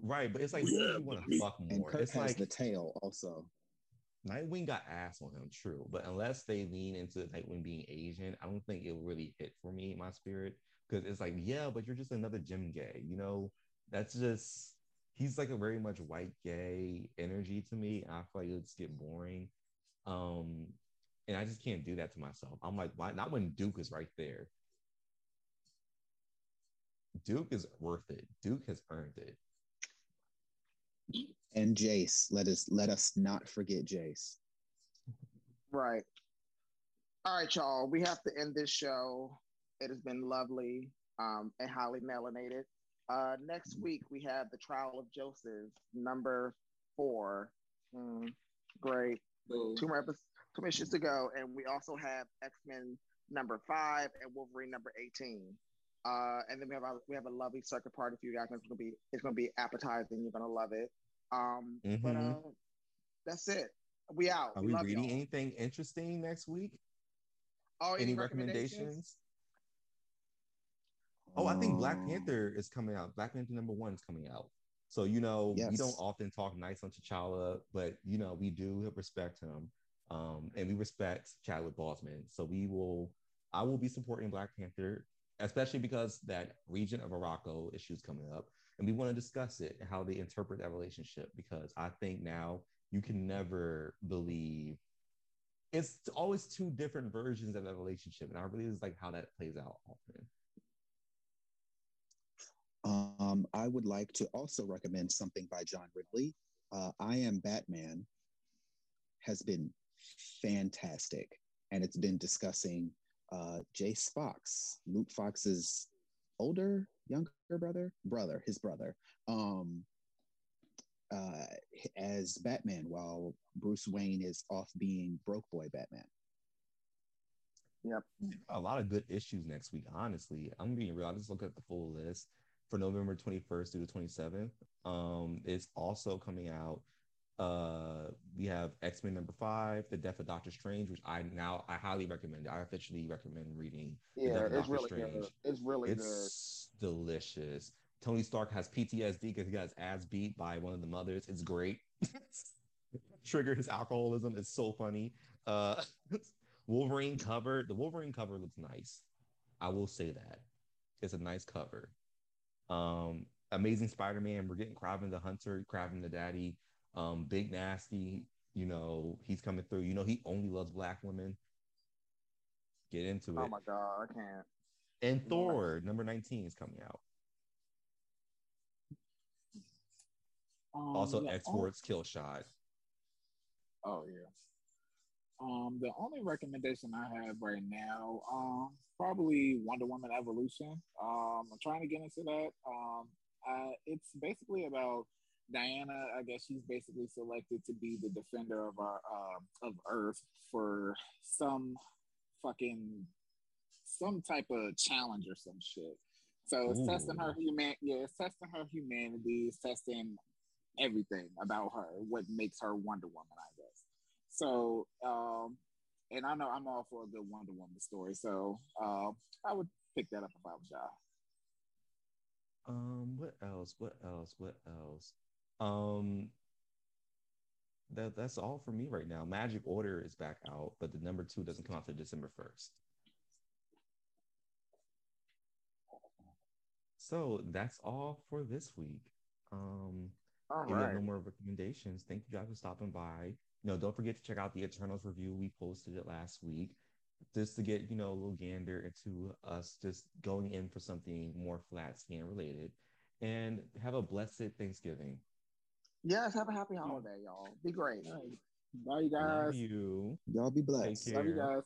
Right, but it's like yeah, you want to fuck more. And Kurt it's has like the tail also. Nightwing got ass on him, true, but unless they lean into Nightwing being Asian, I don't think it will really hit for me, my spirit, because it's like, yeah, but you're just another gym Gay, you know. That's just he's like a very much white gay energy to me. I feel like it's get boring, um, and I just can't do that to myself. I'm like, why not when Duke is right there? Duke is worth it. Duke has earned it and Jace. Let us let us not forget Jace. Right. All right, y'all. We have to end this show. It has been lovely um, and highly melanated. Uh, next week we have the Trial of Joseph, number four. Mm, great. Ooh. Two more episodes, two missions to go, and we also have X Men number five and Wolverine number eighteen. Uh, and then we have a we have a lovely circuit party for you guys. It's gonna be it's gonna be appetizing. You're gonna love it. Um, mm-hmm. but uh, that's it. We out. Are we, we reading y'all. anything interesting next week? Oh, any, any recommendations? recommendations? Oh, I think Black Panther is coming out. Black Panther number one is coming out. So you know, yes. we don't often talk nice on T'Challa, but you know, we do respect him, um, and we respect Chadwick Boseman. So we will, I will be supporting Black Panther, especially because that region of Arakko issues coming up and we want to discuss it and how they interpret that relationship because I think now you can never believe it's always two different versions of that relationship, and I really just like how that plays out often. Um, I would like to also recommend something by John Ridley. Uh, I Am Batman has been fantastic, and it's been discussing uh, Jace Fox, Luke Fox's older younger brother, brother, his brother, um, uh, as Batman, while Bruce Wayne is off being broke boy Batman. Yep. A lot of good issues next week, honestly. I'm being real. I just look at the full list for November 21st through the 27th. Um, it's also coming out. Uh, we have X Men number five, The Death of Doctor Strange, which I now I highly recommend. I officially recommend reading. Yeah, it's really Strange. good. It's really it's good. delicious. Tony Stark has PTSD because he got his ass beat by one of the mothers. It's great. (laughs) Trigger his alcoholism. It's so funny. Uh, (laughs) Wolverine cover. The Wolverine cover looks nice. I will say that. It's a nice cover. Um, Amazing Spider-Man. We're getting Kraven the Hunter, Kraven the Daddy. Um, Big Nasty. You know he's coming through. You know he only loves black women. Get into oh it. Oh my god, I can't. And Thor number nineteen is coming out. Um, also, yeah, exports kill shot. Oh yeah. Um, the only recommendation I have right now, um, probably Wonder Woman Evolution. Um, I'm trying to get into that. Um, uh, it's basically about Diana. I guess she's basically selected to be the defender of our uh, of Earth for some fucking some type of challenge or some shit. So it's Ooh. testing her human. Yeah, it's testing her humanity. It's testing everything about her, what makes her Wonder Woman, I guess. So, um, and I know I'm all for a good Wonder Woman story, so uh, I would pick that up if I was y'all. Um, what else? What else? What else? Um, that that's all for me right now. Magic Order is back out, but the number two doesn't come out to December first. So that's all for this week. Um, all right. no more recommendations. Thank you guys for stopping by. You know, don't forget to check out the Eternals review. We posted it last week just to get, you know, a little gander into us just going in for something more flatscan related. And have a blessed Thanksgiving. Yes, have a happy holiday, y'all. Be great. Bye, you guys. Love you. Y'all be blessed. Love you guys.